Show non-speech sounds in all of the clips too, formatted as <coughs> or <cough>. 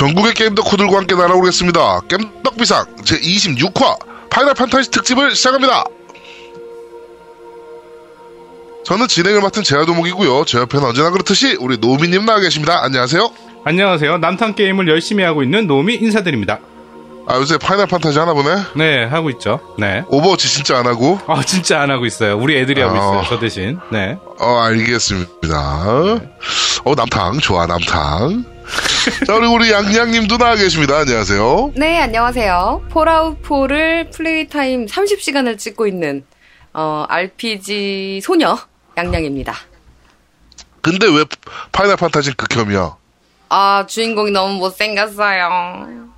전국의 게임 덕후들과 함께 날아오르겠습니다. 겜덕 비상 제26화 Final Fantasy 특집을 시작합니다. 저는 진행을 맡은 제아두목이고요. 제 옆에는 언제나 그렇듯이 우리 노미님 나와 계십니다. 안녕하세요. 안녕하세요. 남탕 게임을 열심히 하고 있는 노미 인사드립니다. 아 요새 Final Fantasy 하나 보네. 네, 하고 있죠. 네. Overwatch 진짜 안 하고. 아, 진짜 안 하고 있어요. 우리 애들이 하고 아. 있어요. 저 대신. 네. 어 알겠습니다. 어 남탕 좋아 남탕. <laughs> 자 그리고 우리 양양님도 나와 계십니다. 안녕하세요. 네, 안녕하세요. Fallout 4를 플레이 타임 30시간을 찍고 있는 어, RPG 소녀 양양입니다. 근데 왜 Final Fantasy 극혐이야? 아, 주인공이 너무 못생겼어요.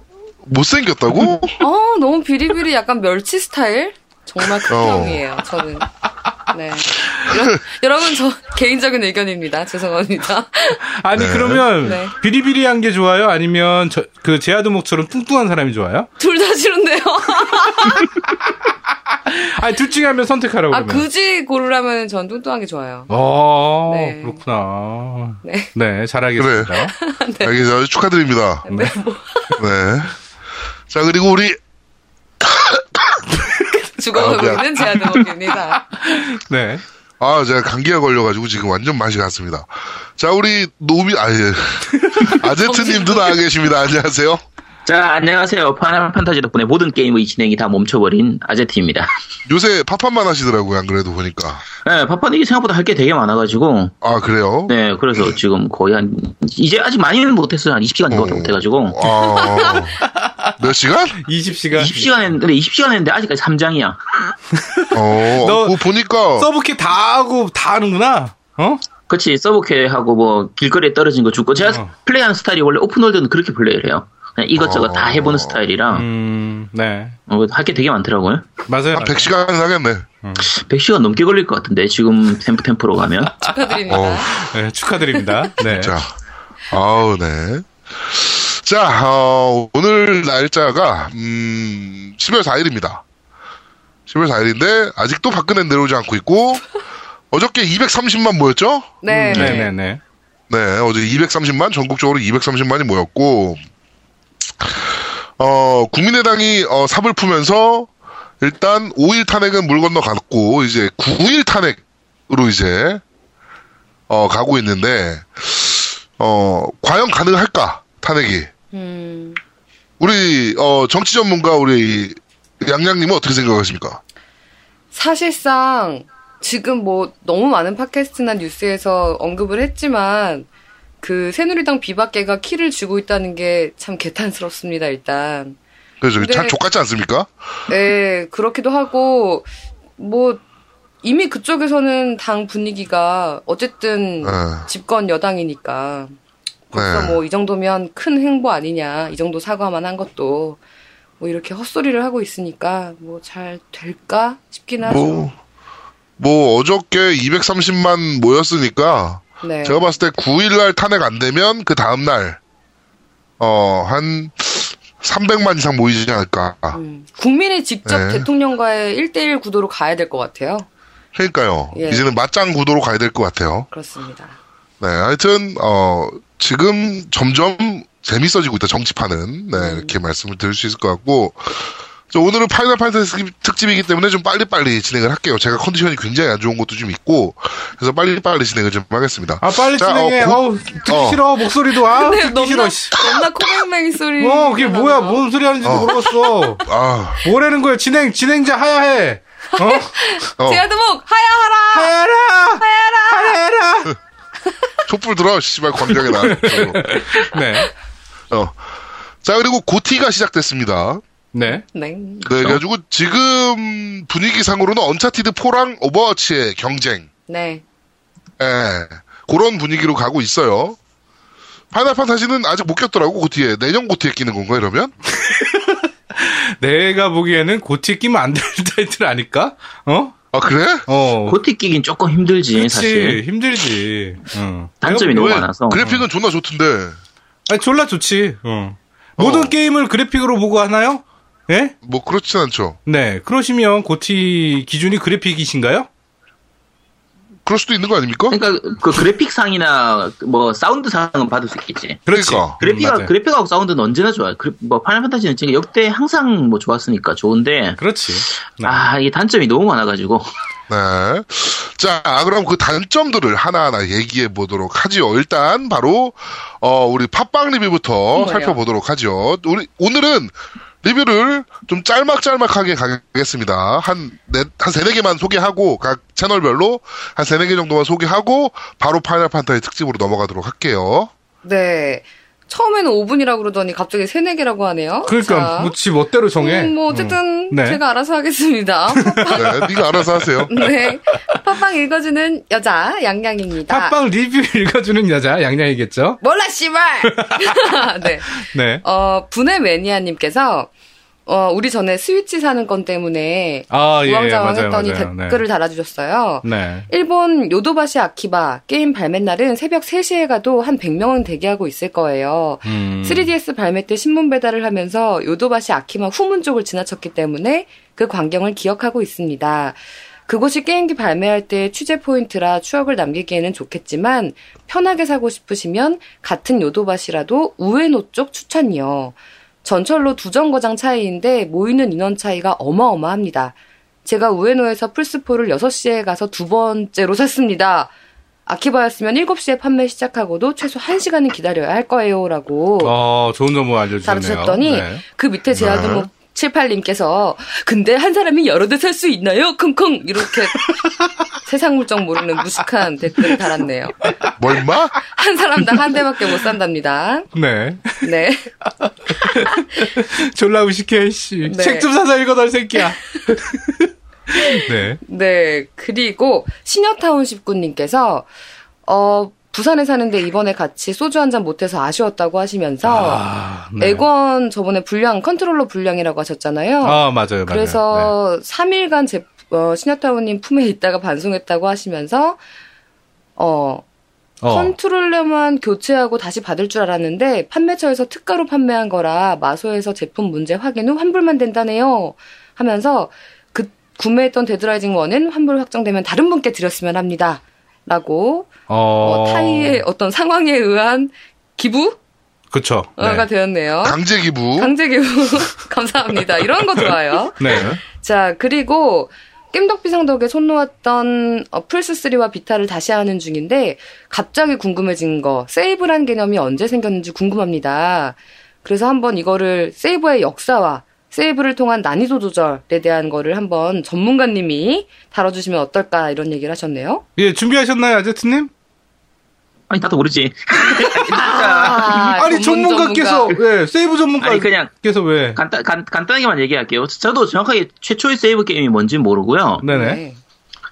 못생겼다고? 어, 너무 비리비리 약간 멸치 스타일? 정말 극혐이에요, 저는. 네. 여러- 여러분, 저 개인적인 의견입니다. 죄송합니다. 아니, 네. 그러면 네. 비리비리한 게 좋아요? 아니면 저, 그 제아두목처럼 뚱뚱한 사람이 좋아요? 둘 다 싫은데요? <laughs> 아니, 둘 중에 한명 선택하라고 아, 그러면. 굳이 고르라면 전 뚱뚱한 게 좋아요. 어, 네. 그렇구나. 네. 네, 잘하겠습니다. <laughs> 알겠습니다. 축하드립니다. 네, 뭐, 네. 자, 그리고 우리, 죽어가고 아. 있는 제아두목입니다. <laughs> 네. 아, 제가 감기가 걸려가지고 지금 완전 맛이 갔습니다. 자, 우리 노미, 아, 예. <laughs> 아제트님도 나와 계십니다. 안녕하세요. 자, 안녕하세요. Final Fantasy 덕분에 모든 게임의 진행이 다 멈춰버린 아제트입니다. <laughs> 요새 파판만 하시더라고요. 안 그래도 보니까. 네, 파판이이 생각보다 할 게 되게 많아가지고, 아, 그래요? 네, 그래서 지금 거의 한, 이제 아직 많이는 못했어요. 한 20시간 정도 어. 못해가지고. 아, 몇 시간? 20시간. 20시간 했는데, 20시간 했는데 아직까지 3장이야. 어, <laughs> 너 그거 보니까. 서브키 다 하고 다 하는구나? 어? 그치, 서브캐하고 뭐, 길거리에 떨어진 거 죽고, 제가 어. 플레이하는 스타일이 원래 오픈월드는 그렇게 플레이를 해요. 그냥 이것저것 어. 다 해보는 스타일이라, 음, 네. 어, 할게 되게 많더라고요. 맞아요. 한 100시간 하겠네. 100시간 넘게 걸릴 것 같은데, 지금 템프 템프로 가면. <laughs> 축하드립니다. 어. 네, 축하드립니다. 네. 자, 아우, 네. 자, 어, 오늘 날짜가, 음, 10월 4일입니다. 10월 4일인데, 아직도 박근혜 내려오지 않고 있고, 어저께 230만 모였죠? 네. 네, 네, 네. 네, 어제 230만, 전국적으로 230만이 모였고, 어, 국민의당이, 어, 삽을 풀면서, 일단 5일 탄핵은 물 건너 갔고, 이제 9일 탄핵으로 이제, 어, 가고 있는데, 어, 과연 가능할까? 탄핵이. 음, 우리, 어, 정치 전문가, 우리, 양양님은 어떻게 생각하십니까? 사실상 지금 뭐 너무 많은 팟캐스트나 뉴스에서 언급을 했지만 그 새누리당 비박계가 키를 쥐고 있다는 게 참 개탄스럽습니다, 일단. 그래서 근데- 참 족같지 않습니까? 네, 그렇기도 하고 뭐 이미 그쪽에서는 당 분위기가 어쨌든 네. 집권 여당이니까 벌써 네. 뭐이 정도면 큰 행보 아니냐 이 정도 사과만 한 것도 뭐 이렇게 헛소리를 하고 있으니까 뭐 잘 될까 싶긴 하죠. 뭐, 뭐, 어저께 230만 모였으니까, 네. 제가 봤을 때 9일날 탄핵 안 되면 그 다음날 어 한 300만 이상 모이지 않을까. 음, 국민이 직접 네. 대통령과의 1대1 구도로 가야 될 것 같아요. 그러니까요. 예. 이제는 맞짱 구도로 가야 될 것 같아요. 그렇습니다. 네, 하여튼 어 지금 점점 재밌어지고 있다 정치판은 네 음. 이렇게 말씀을 드릴 수 있을 것 같고. 저 오늘은 Final Fantasy 특집이기 때문에 좀 빨리빨리 진행을 할게요. 제가 컨디션이 굉장히 안 좋은 것도 좀 있고, 그래서 빨리빨리 진행을 좀 하겠습니다. 아, 빨리 자, 진행해. 어, 고- 어, 우 듣기 어. 싫어. 목소리도. 아, 근데 듣기 너무나 싫어. 씨. 너무나 코맹맹이 소리. 어, 그게 뭐야? 뭔 소리 하는지도 어. 모르겠어. 아, 뭐라는 거야? 진행, 진행자 하야해. 어? 어, 제아두목 하야하라. 하야라! 하야라. 하야라! <laughs> 촛불 들어, 씨발, 광장에 나. <laughs> 네. 어. 자, 그리고 GOTY가 시작됐습니다. 네. 네. 네, 그래가지고 지금 분위기상으로는 Uncharted 4랑 오버워치의 경쟁. 네. 예. 그런 분위기로 가고 있어요. Final Fantasy는 아직 못 꼈더라고, GOTY에. 내년 GOTY에 끼는 건가, 이러면? <laughs> 내가 보기에는 GOTY에 끼면 안될 타이틀 아닐까? 어? 아, 그래? 어. GOTY 끼긴 조금 힘들지, 그치, 사실. 힘들지. 응. 단점이 내가 너무 왜? 많아서. 그래픽은 존나 좋던데. 아니, 졸라 좋지. 어. 모든 게임을 그래픽으로 보고 하나요? 예? 뭐, 그렇진 않죠. 네. 그러시면 GOTY 기준이 그래픽이신가요? 그럴 수도 있는 거 아닙니까? 그러니까 그 그래픽상이나 뭐 사운드상은 받을 수 있겠지. 그렇지. 그러니까. 그래픽하, 음. 그래픽하고 사운드는 언제나 좋아요. 그래- 뭐 Final Fantasy는 지금 역대 항상 뭐 좋았으니까 좋은데 그렇지. 네. 아 이게 단점이 너무 많아가지고 <laughs> 네. 자, 그럼 그 단점들을 하나하나 얘기해 보도록 하죠. 일단 바로 어 우리 팟빵 리뷰부터 뭐예요? 살펴보도록 하죠. 우리 오늘은 리뷰를 좀 짤막짤막하게 가겠습니다. 한, 네, 한 세네 개만 소개하고, 각 채널별로 한 세네 개 정도만 소개하고, 바로 Final Fantasy 특집으로 넘어가도록 할게요. 네. 처음에는 5분이라고 그러더니 갑자기 3, 4개라고 하네요. 그러니까 자, 뭐지 멋대로 정해. 음, 뭐 어쨌든 음. 네. 제가 알아서 하겠습니다. <laughs> 네, 네가 알아서 하세요. <laughs> 네. 팟빵 읽어주는 여자 양양입니다. 팟빵 리뷰 <laughs> 읽어주는 여자 양양이겠죠? 몰라 씨발. 네. 네. 어 분해 매니아님께서 어 우리 전에 스위치 사는 건 때문에 아, 예, 우왕좌왕 맞아요, 했더니 맞아요. 네. 댓글을 달아주셨어요. 네. 일본 요도바시 아키바 게임 발매 날은 새벽 3시에 가도 한 100명은 대기하고 있을 거예요. 음. 3DS 발매 때 신문 배달을 하면서 요도바시 아키바 후문 쪽을 지나쳤기 때문에 그 광경을 기억하고 있습니다. 그곳이 게임기 발매할 때 취재 포인트라 추억을 남기기에는 좋겠지만 편하게 사고 싶으시면 같은 요도바시라도 우에노 쪽 추천이요. 전철로 두 정거장 차이인데 모이는 인원 차이가 어마어마합니다. 제가 우에노에서 플스4를 6시에 가서 두 번째로 샀습니다. 아키바였으면 7시에 판매 시작하고도 최소 1시간은 기다려야 할 거예요. 라고 어, 좋은 정보 알려주셨네요. 다루셨더니 네. 그 밑에 제아두목 78님께서 근데 한 사람이 여러 대 살 수 있나요? 킁킁 이렇게 <laughs> 세상 물정 모르는 무식한 댓글을 달았네요. 뭐, 임마? 한 사람당 한 대밖에 못 산답니다. 네. 네. <laughs> 졸라 무식해, 씨. 네. 책좀 사서 읽어달, 새끼야. <laughs> 네. 네. 그리고 시녀타운 19님께서 어 부산에 사는데 이번에 같이 소주 한 잔 못해서 아쉬웠다고 하시면서 아, 네. 엑원 저번에 불량 컨트롤러 불량이라고 하셨잖아요. 아, 맞아요, 맞아요. 그래서 3일간 제, 어, 신여타운님 품에 있다가 반송했다고 하시면서, 어, 네. 어. 컨트롤러만 교체하고 다시 받을 줄 알았는데, 판매처에서 특가로 판매한 거라 마소에서 제품 문제 확인 후 환불만 된다네요. 하면서, 그, 구매했던 데드라이징 원은 환불 확정되면 다른 분께 드렸으면 합니다. 라고, 어, 어, 타의 어떤 상황에 의한 기부가 그쵸. 네. 되었네요. 강제 기부. 강제 기부. <laughs> 감사합니다. 이런 거 좋아요. 네. 자, 그리고 겜덕비상 덕에 손 놓았던 어, 플스3와 비타를 다시 하는 중인데 갑자기 궁금해진 거 세이브란 개념이 언제 생겼는지 궁금합니다. 그래서 한번 이거를 세이브의 역사와 세이브를 통한 난이도 조절에 대한 거를 한번 전문가님이 다뤄주시면 어떨까 이런 얘기를 하셨네요. 예, 준비하셨나요, 아제트님? 아니 나도 모르지. <laughs> 아, 아니, 전문 전문가께서, 예, 세이브 전문가께서 아니, 그냥 왜? 간단 간, 간단하게만 얘기할게요. 저도 정확하게 최초의 세이브 게임이 뭔지 모르고요. 네네. 네.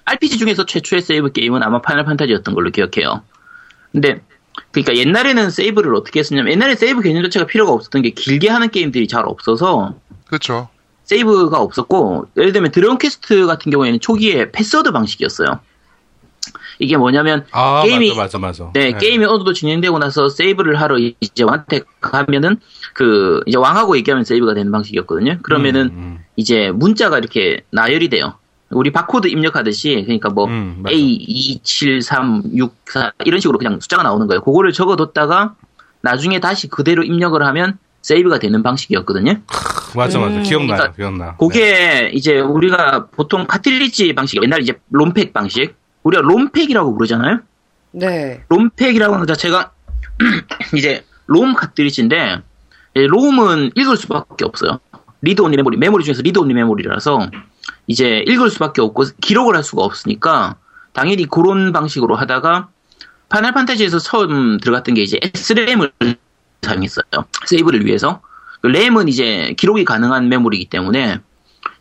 RPG 중에서 최초의 세이브 게임은 아마 파이널 판타지였던 걸로 기억해요. 근데 그러니까 옛날에는 세이브를 어떻게 했었냐면 옛날에 세이브 개념 자체가 필요가 없었던 게 길게 하는 게임들이 잘 없어서 그렇죠. 세이브가 없었고 예를 들면 드래곤 퀘스트 같은 경우에는 초기에 패스워드 방식이었어요. 이게 뭐냐면 아, 게임이 맞아, 맞아, 맞아. 네, 게임이 어느 정도 진행되고 나서 세이브를 하러 이제 왕한테 가면은 그 이제 왕하고 얘기하면 세이브가 되는 방식이었거든요. 그러면은 음, 음. 이제 문자가 이렇게 나열이 돼요. 우리 바코드 입력하듯이 그러니까 뭐 음. A 2 7 3 6 4 이런 식으로 그냥 숫자가 나오는 거예요. 그거를 적어뒀다가 나중에 다시 그대로 입력을 하면 세이브가 되는 방식이었거든요. <laughs> 맞아, 맞아. 음, 기억나요, 그러니까 기억나. 그게 이제 우리가 보통 카트리지 방식, 옛날 이제 롬팩 방식, 우리가 롬팩이라고 부르잖아요. 네. 롬팩이라고 하는 것 자체가 <clears throat> 이제 롬 카트리지인데 예, 롬은 읽을 수밖에 없어요. read only memory, 메모리 중에서 read only memory라서 이제 읽을 수밖에 없고 기록을 할 수가 없으니까 당연히 그런 방식으로 하다가 파이널 판타지에서 처음 들어갔던 게 이제 S램을 사용했어요. 세이브를 위해서. 그 램은 이제 기록이 가능한 메모리이기 때문에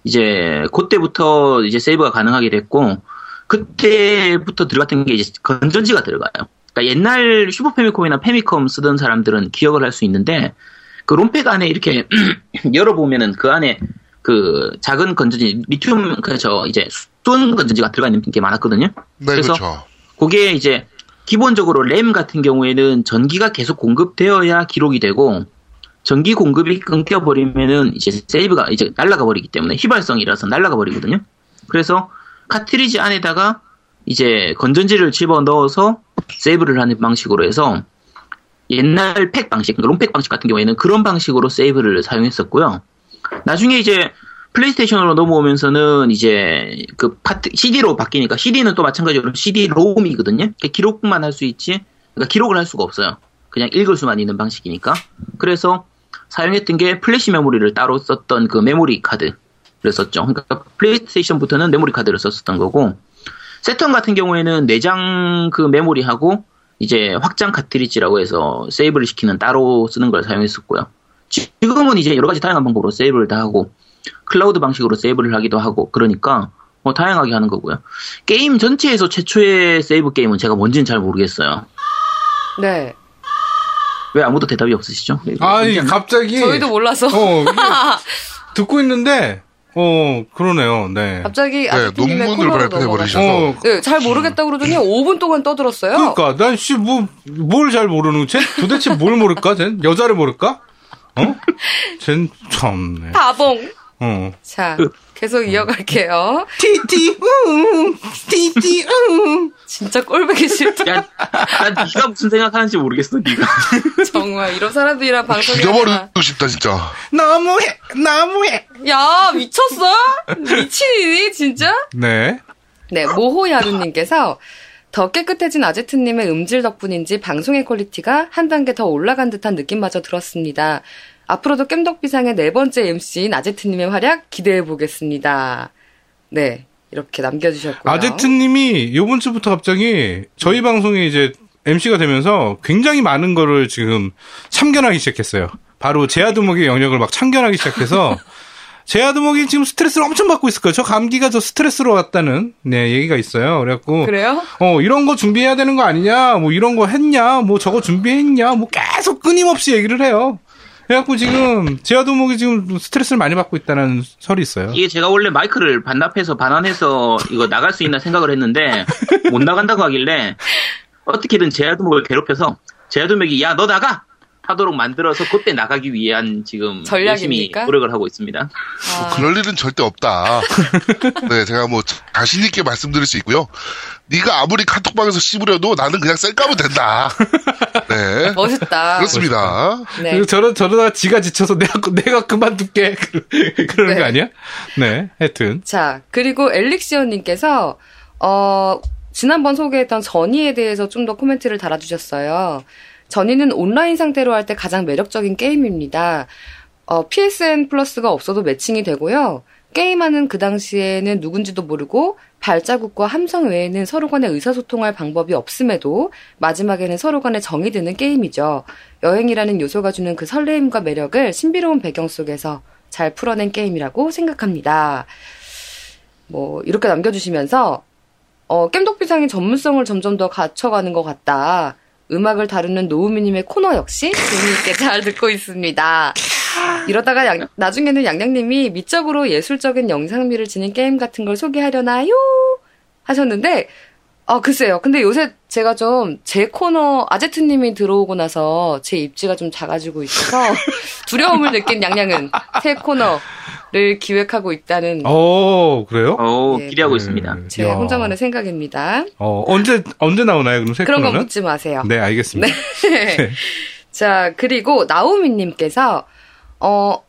이제 그때부터 이제 세이브가 가능하게 됐고 그때부터 들어갔던 게 이제 건전지가 들어가요. 그러니까 옛날 슈퍼 패미컴이나 패미컴 쓰던 사람들은 기억을 할 수 있는데 그 롬팩 안에 이렇게 <clears throat> 열어보면은 그 안에 그 작은 건전지 리튬 그저 이제 수은 건전지가 들어가 있는 게 많았거든요. 네, 그래서 그렇죠. 그게 이제 기본적으로 램 같은 경우에는 전기가 계속 공급되어야 기록이 되고 전기 공급이 끊겨 버리면은 이제 세이브가 이제 날아가 버리기 때문에 휘발성이라서 날아가 버리거든요. 그래서 카트리지 안에다가 이제 건전지를 집어 넣어서 세이브를 하는 방식으로 해서 옛날 팩 방식, 그러니까 롬팩 방식 같은 경우에는 그런 방식으로 세이브를 사용했었고요. 나중에 이제 플레이스테이션으로 넘어오면서는 이제 그 파트 CD로 바뀌니까 CD는 또 마찬가지로 CD 롬이거든요. 기록만 할 수 있지, 그러니까 기록을 할 수가 없어요. 그냥 읽을 수만 있는 방식이니까. 그래서 사용했던 게 플래시 메모리를 따로 썼던 그 메모리 카드를 썼죠. 그러니까 플레이스테이션부터는 메모리 카드를 썼었던 거고, 새턴 같은 경우에는 내장 그 메모리하고 이제 확장 카트리지라고 해서 세이브를 시키는 따로 쓰는 걸 사용했었고요. 지금은 이제 여러 가지 다양한 방법으로 세이브를 다 하고 클라우드 방식으로 세이브를 하기도 하고 그러니까 뭐 다양하게 하는 거고요. 게임 전체에서 최초의 세이브 게임은 제가 뭔지는 잘 모르겠어요. 네. 왜 아무도 대답이 없으시죠? 아니, 갑자기. 저희도 몰라서. 어, <laughs> 듣고 있는데, 어, 그러네요, 네. 갑자기 네, 논문을 발표해. 버리셔서. 어, 네, 잘 모르겠다 그러더니 5분 동안 떠들었어요. 그러니까, 난, 씨, 뭐, 뭘 잘 모르는, 쟤 도대체 뭘 모를까, 쟤? 여자를 모를까? 어? <laughs> 쟨, 참네. 바봉. 어. 자, 계속 이어갈게요. 티티, 응, 티티, 응. 진짜 꼴보기 싫다. 야, 난 네가 무슨 생각하는지 모르겠어, 네가. 정말 이런 사람들이랑 방송이 죽여버리고 싶다, 진짜. 너무해, 너무해. 야 미쳤어? 미친이니 진짜? 네. 네 모호야루님께서 더 깨끗해진 아제트님의 음질 덕분인지 방송의 퀄리티가 한 단계 더 올라간 듯한 느낌마저 들었습니다. 앞으로도 겜덕비상의 네 번째 MC인 아제트님의 활약 기대해 보겠습니다. 네 이렇게 남겨주셨고요. 아제트님이 요번 주부터 갑자기 저희 방송에 이제 MC가 되면서 굉장히 많은 거를 지금 참견하기 시작했어요. 바로 제아두목의 영역을 막 참견하기 시작해서 <laughs> 제아두목이 지금 스트레스를 엄청 받고 있을 거예요. 저 감기가 저 스트레스로 왔다는 네 얘기가 있어요. 그래갖고 그래요? 어 이런 거 준비해야 되는 거 아니냐, 뭐 이런 거 했냐, 뭐 저거 준비했냐, 뭐 계속 끊임없이 얘기를 해요. 그래갖고 지금 제아두목이 지금 스트레스를 많이 받고 있다는 설이 있어요. 이게 제가 원래 마이크를 반납해서 반환해서 이거 나갈 수 있나 생각을 했는데 못 나간다고 하길래 어떻게든 제아두목을 괴롭혀서 제아두목이 야 너 나가 하도록 만들어서 그때 나가기 위한 지금 열심히 전략입니까? 노력을 하고 있습니다. 아, 그럴 일은 절대 없다. <laughs> 네, 제가 뭐 자신 있게 말씀드릴 수 있고요. 네가 아무리 카톡방에서 씹으려도 나는 그냥 셀까면 된다. 네, 멋있다. 그렇습니다. 네. 그리고 저러, 저러다가 지가 지쳐서 내가, 내가 그만둘게. <laughs> 그러는 네. 거 아니야? 네, 하여튼. 자, 그리고 엘릭시오님께서, 어, 지난번 소개했던 전이에 대해서 좀 더 코멘트를 달아주셨어요. 전이는 온라인 상태로 할 때 가장 매력적인 게임입니다. 어, PSN 플러스가 없어도 매칭이 되고요. 게임하는 그 당시에는 누군지도 모르고 발자국과 함성 외에는 서로 간에 의사소통할 방법이 없음에도 마지막에는 서로 간에 정이 드는 게임이죠. 여행이라는 요소가 주는 그 설레임과 매력을 신비로운 배경 속에서 잘 풀어낸 게임이라고 생각합니다. 뭐 이렇게 남겨주시면서 어, 깸독비상의 전문성을 점점 더 갖춰가는 것 같다. 음악을 다루는 노우미님의 코너 역시 재미있게 잘 듣고 있습니다. 이러다가 양- 나중에는 양양님이 미적으로 예술적인 영상미를 지닌 게임 같은 걸 소개하려나요? 하셨는데, 아, 글쎄요. 근데 요새 제가 좀 제 코너, 아제트님이 들어오고 나서 제 입지가 좀 작아지고 있어서 <laughs> 두려움을 느낀 양양은 새 코너를 기획하고 있다는 어, 그래요? 어 네. 기대하고 네. 있습니다. 제 야. 혼자만의 생각입니다. 어, 언제, 언제 나오나요? 그럼 새 그런 거 코너는? 묻지 마세요. 네, 알겠습니다. <laughs> 자, 그리고 나우미님께서, 어,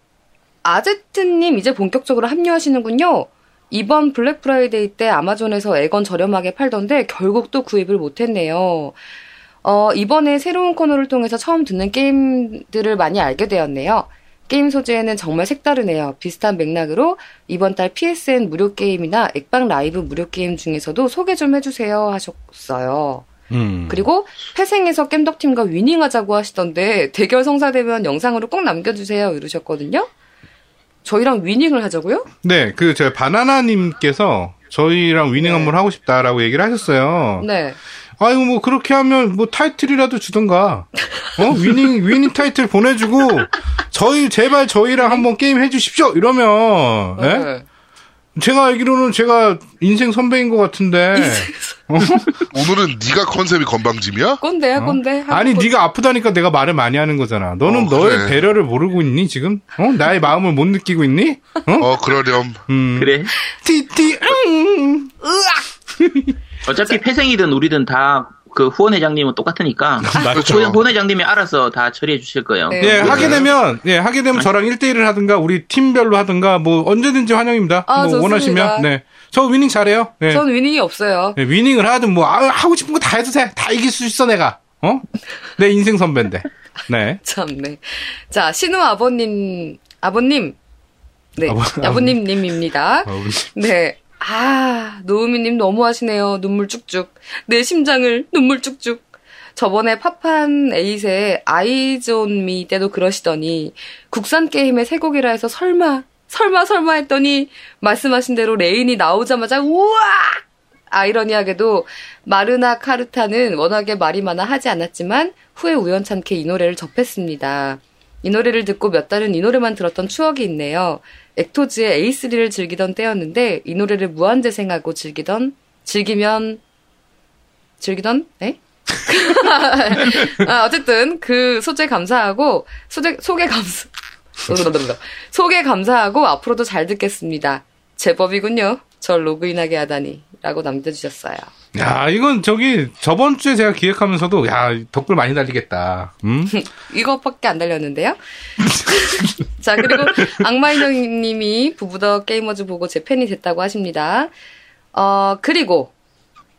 아제트님 이제 본격적으로 합류하시는군요. 이번 블랙 프라이데이 때 아마존에서 엑원 저렴하게 팔던데 결국 또 구입을 못했네요. 어, 이번에 새로운 코너를 통해서 처음 듣는 게임들을 많이 알게 되었네요. 게임 소재는 정말 색다르네요. 비슷한 맥락으로 이번 달 PSN 무료 게임이나 엑박 라이브 무료 게임 중에서도 소개 좀 해주세요 하셨어요. 음. 그리고 회생에서 겜덕팀과 위닝하자고 하시던데 대결 성사되면 영상으로 꼭 남겨주세요 이러셨거든요. 저희랑 위닝을 하자고요? 네, 그, 제가 바나나님께서 저희랑 위닝 네. 한번 하고 싶다라고 얘기를 하셨어요. 네. 아유, 뭐, 그렇게 하면, 뭐, 타이틀이라도 주던가. 어? 위닝, <laughs> 위닝 타이틀 보내주고, 저희, 제발 저희랑 한번 게임 해주십시오! 이러면, 예? 네. 제가 알기로는 제가 인생 선배인 것 같은데. <laughs> 오늘은 네가 컨셉이 건방짐이야? 꼰대야 꼰대. 어? 아니, 하고 네가 아프다니까 내가 말을 많이 하는 거잖아. 너는 어, 너의 그래. 배려를 모르고 있니, 지금? 어? 나의 마음을 못 느끼고 있니? 어? 어, 그러렴. 음. 그래 티티, 음. <laughs> 어차피 폐생이든 우리든 다 그 후원 회장님은 똑같으니까 <laughs> 그렇죠. 후원, 회장님이 알아서 다 처리해 주실 거예요. 네. 예, 네. 하게 되면, 예, 하게 되면 저랑 1대1을 하든가, 우리 팀별로 하든가, 뭐, 언제든지 환영입니다. 아, 뭐, 좋습니다. 원하시면, 네. 저 위닝 잘해요. 예. 전 위닝이 없어요. 예, 위닝을 하든, 뭐, 아, 하고 싶은 거 다 해도 돼. 다 이길 수 있어, 내가. 어? 내 인생 선배인데. 네. <laughs> 참네. 자, 신우 아버님, 아버님. 네, 아버- 아버님 님입니다. 어, 네. 아, 노우미님 너무하시네요. 눈물 쭉쭉. 내 심장을 눈물 쭉쭉. 저번에 파판 eight의 Eyes On Me 때도 그러시더니 국산 게임의 세 곡이라 해서 설마 설마 설마 했더니 말씀하신 대로 레인이 나오자마자 우와 아이러니하게도 마르나 카르타는 워낙에 말이 많아 하지 않았지만 후에 우연찮게 이 노래를 접했습니다. 이 노래를 듣고 몇 달은 이 노래만 들었던 추억이 있네요. 액토즈의 A3를 즐기던 때였는데 이 노래를 무한재생하고 즐기던 즐기면 즐기던 에? <laughs> 아, 어쨌든 그 소재 감사하고 소재 소개 감사 소개 감사하고 앞으로도 잘 듣겠습니다. 제법이군요. 절 로그인하게 하다니 라고 남겨주셨어요. 야, 이건 저기, 저번 주에 제가 기획하면서도, 야, 덧글 많이 달리겠다. 음? <laughs> 이것밖에 안 달렸는데요. <laughs> 자, 그리고 악마인형 님이 부부더 게이머즈 보고 제 팬이 됐다고 하십니다. 어, 그리고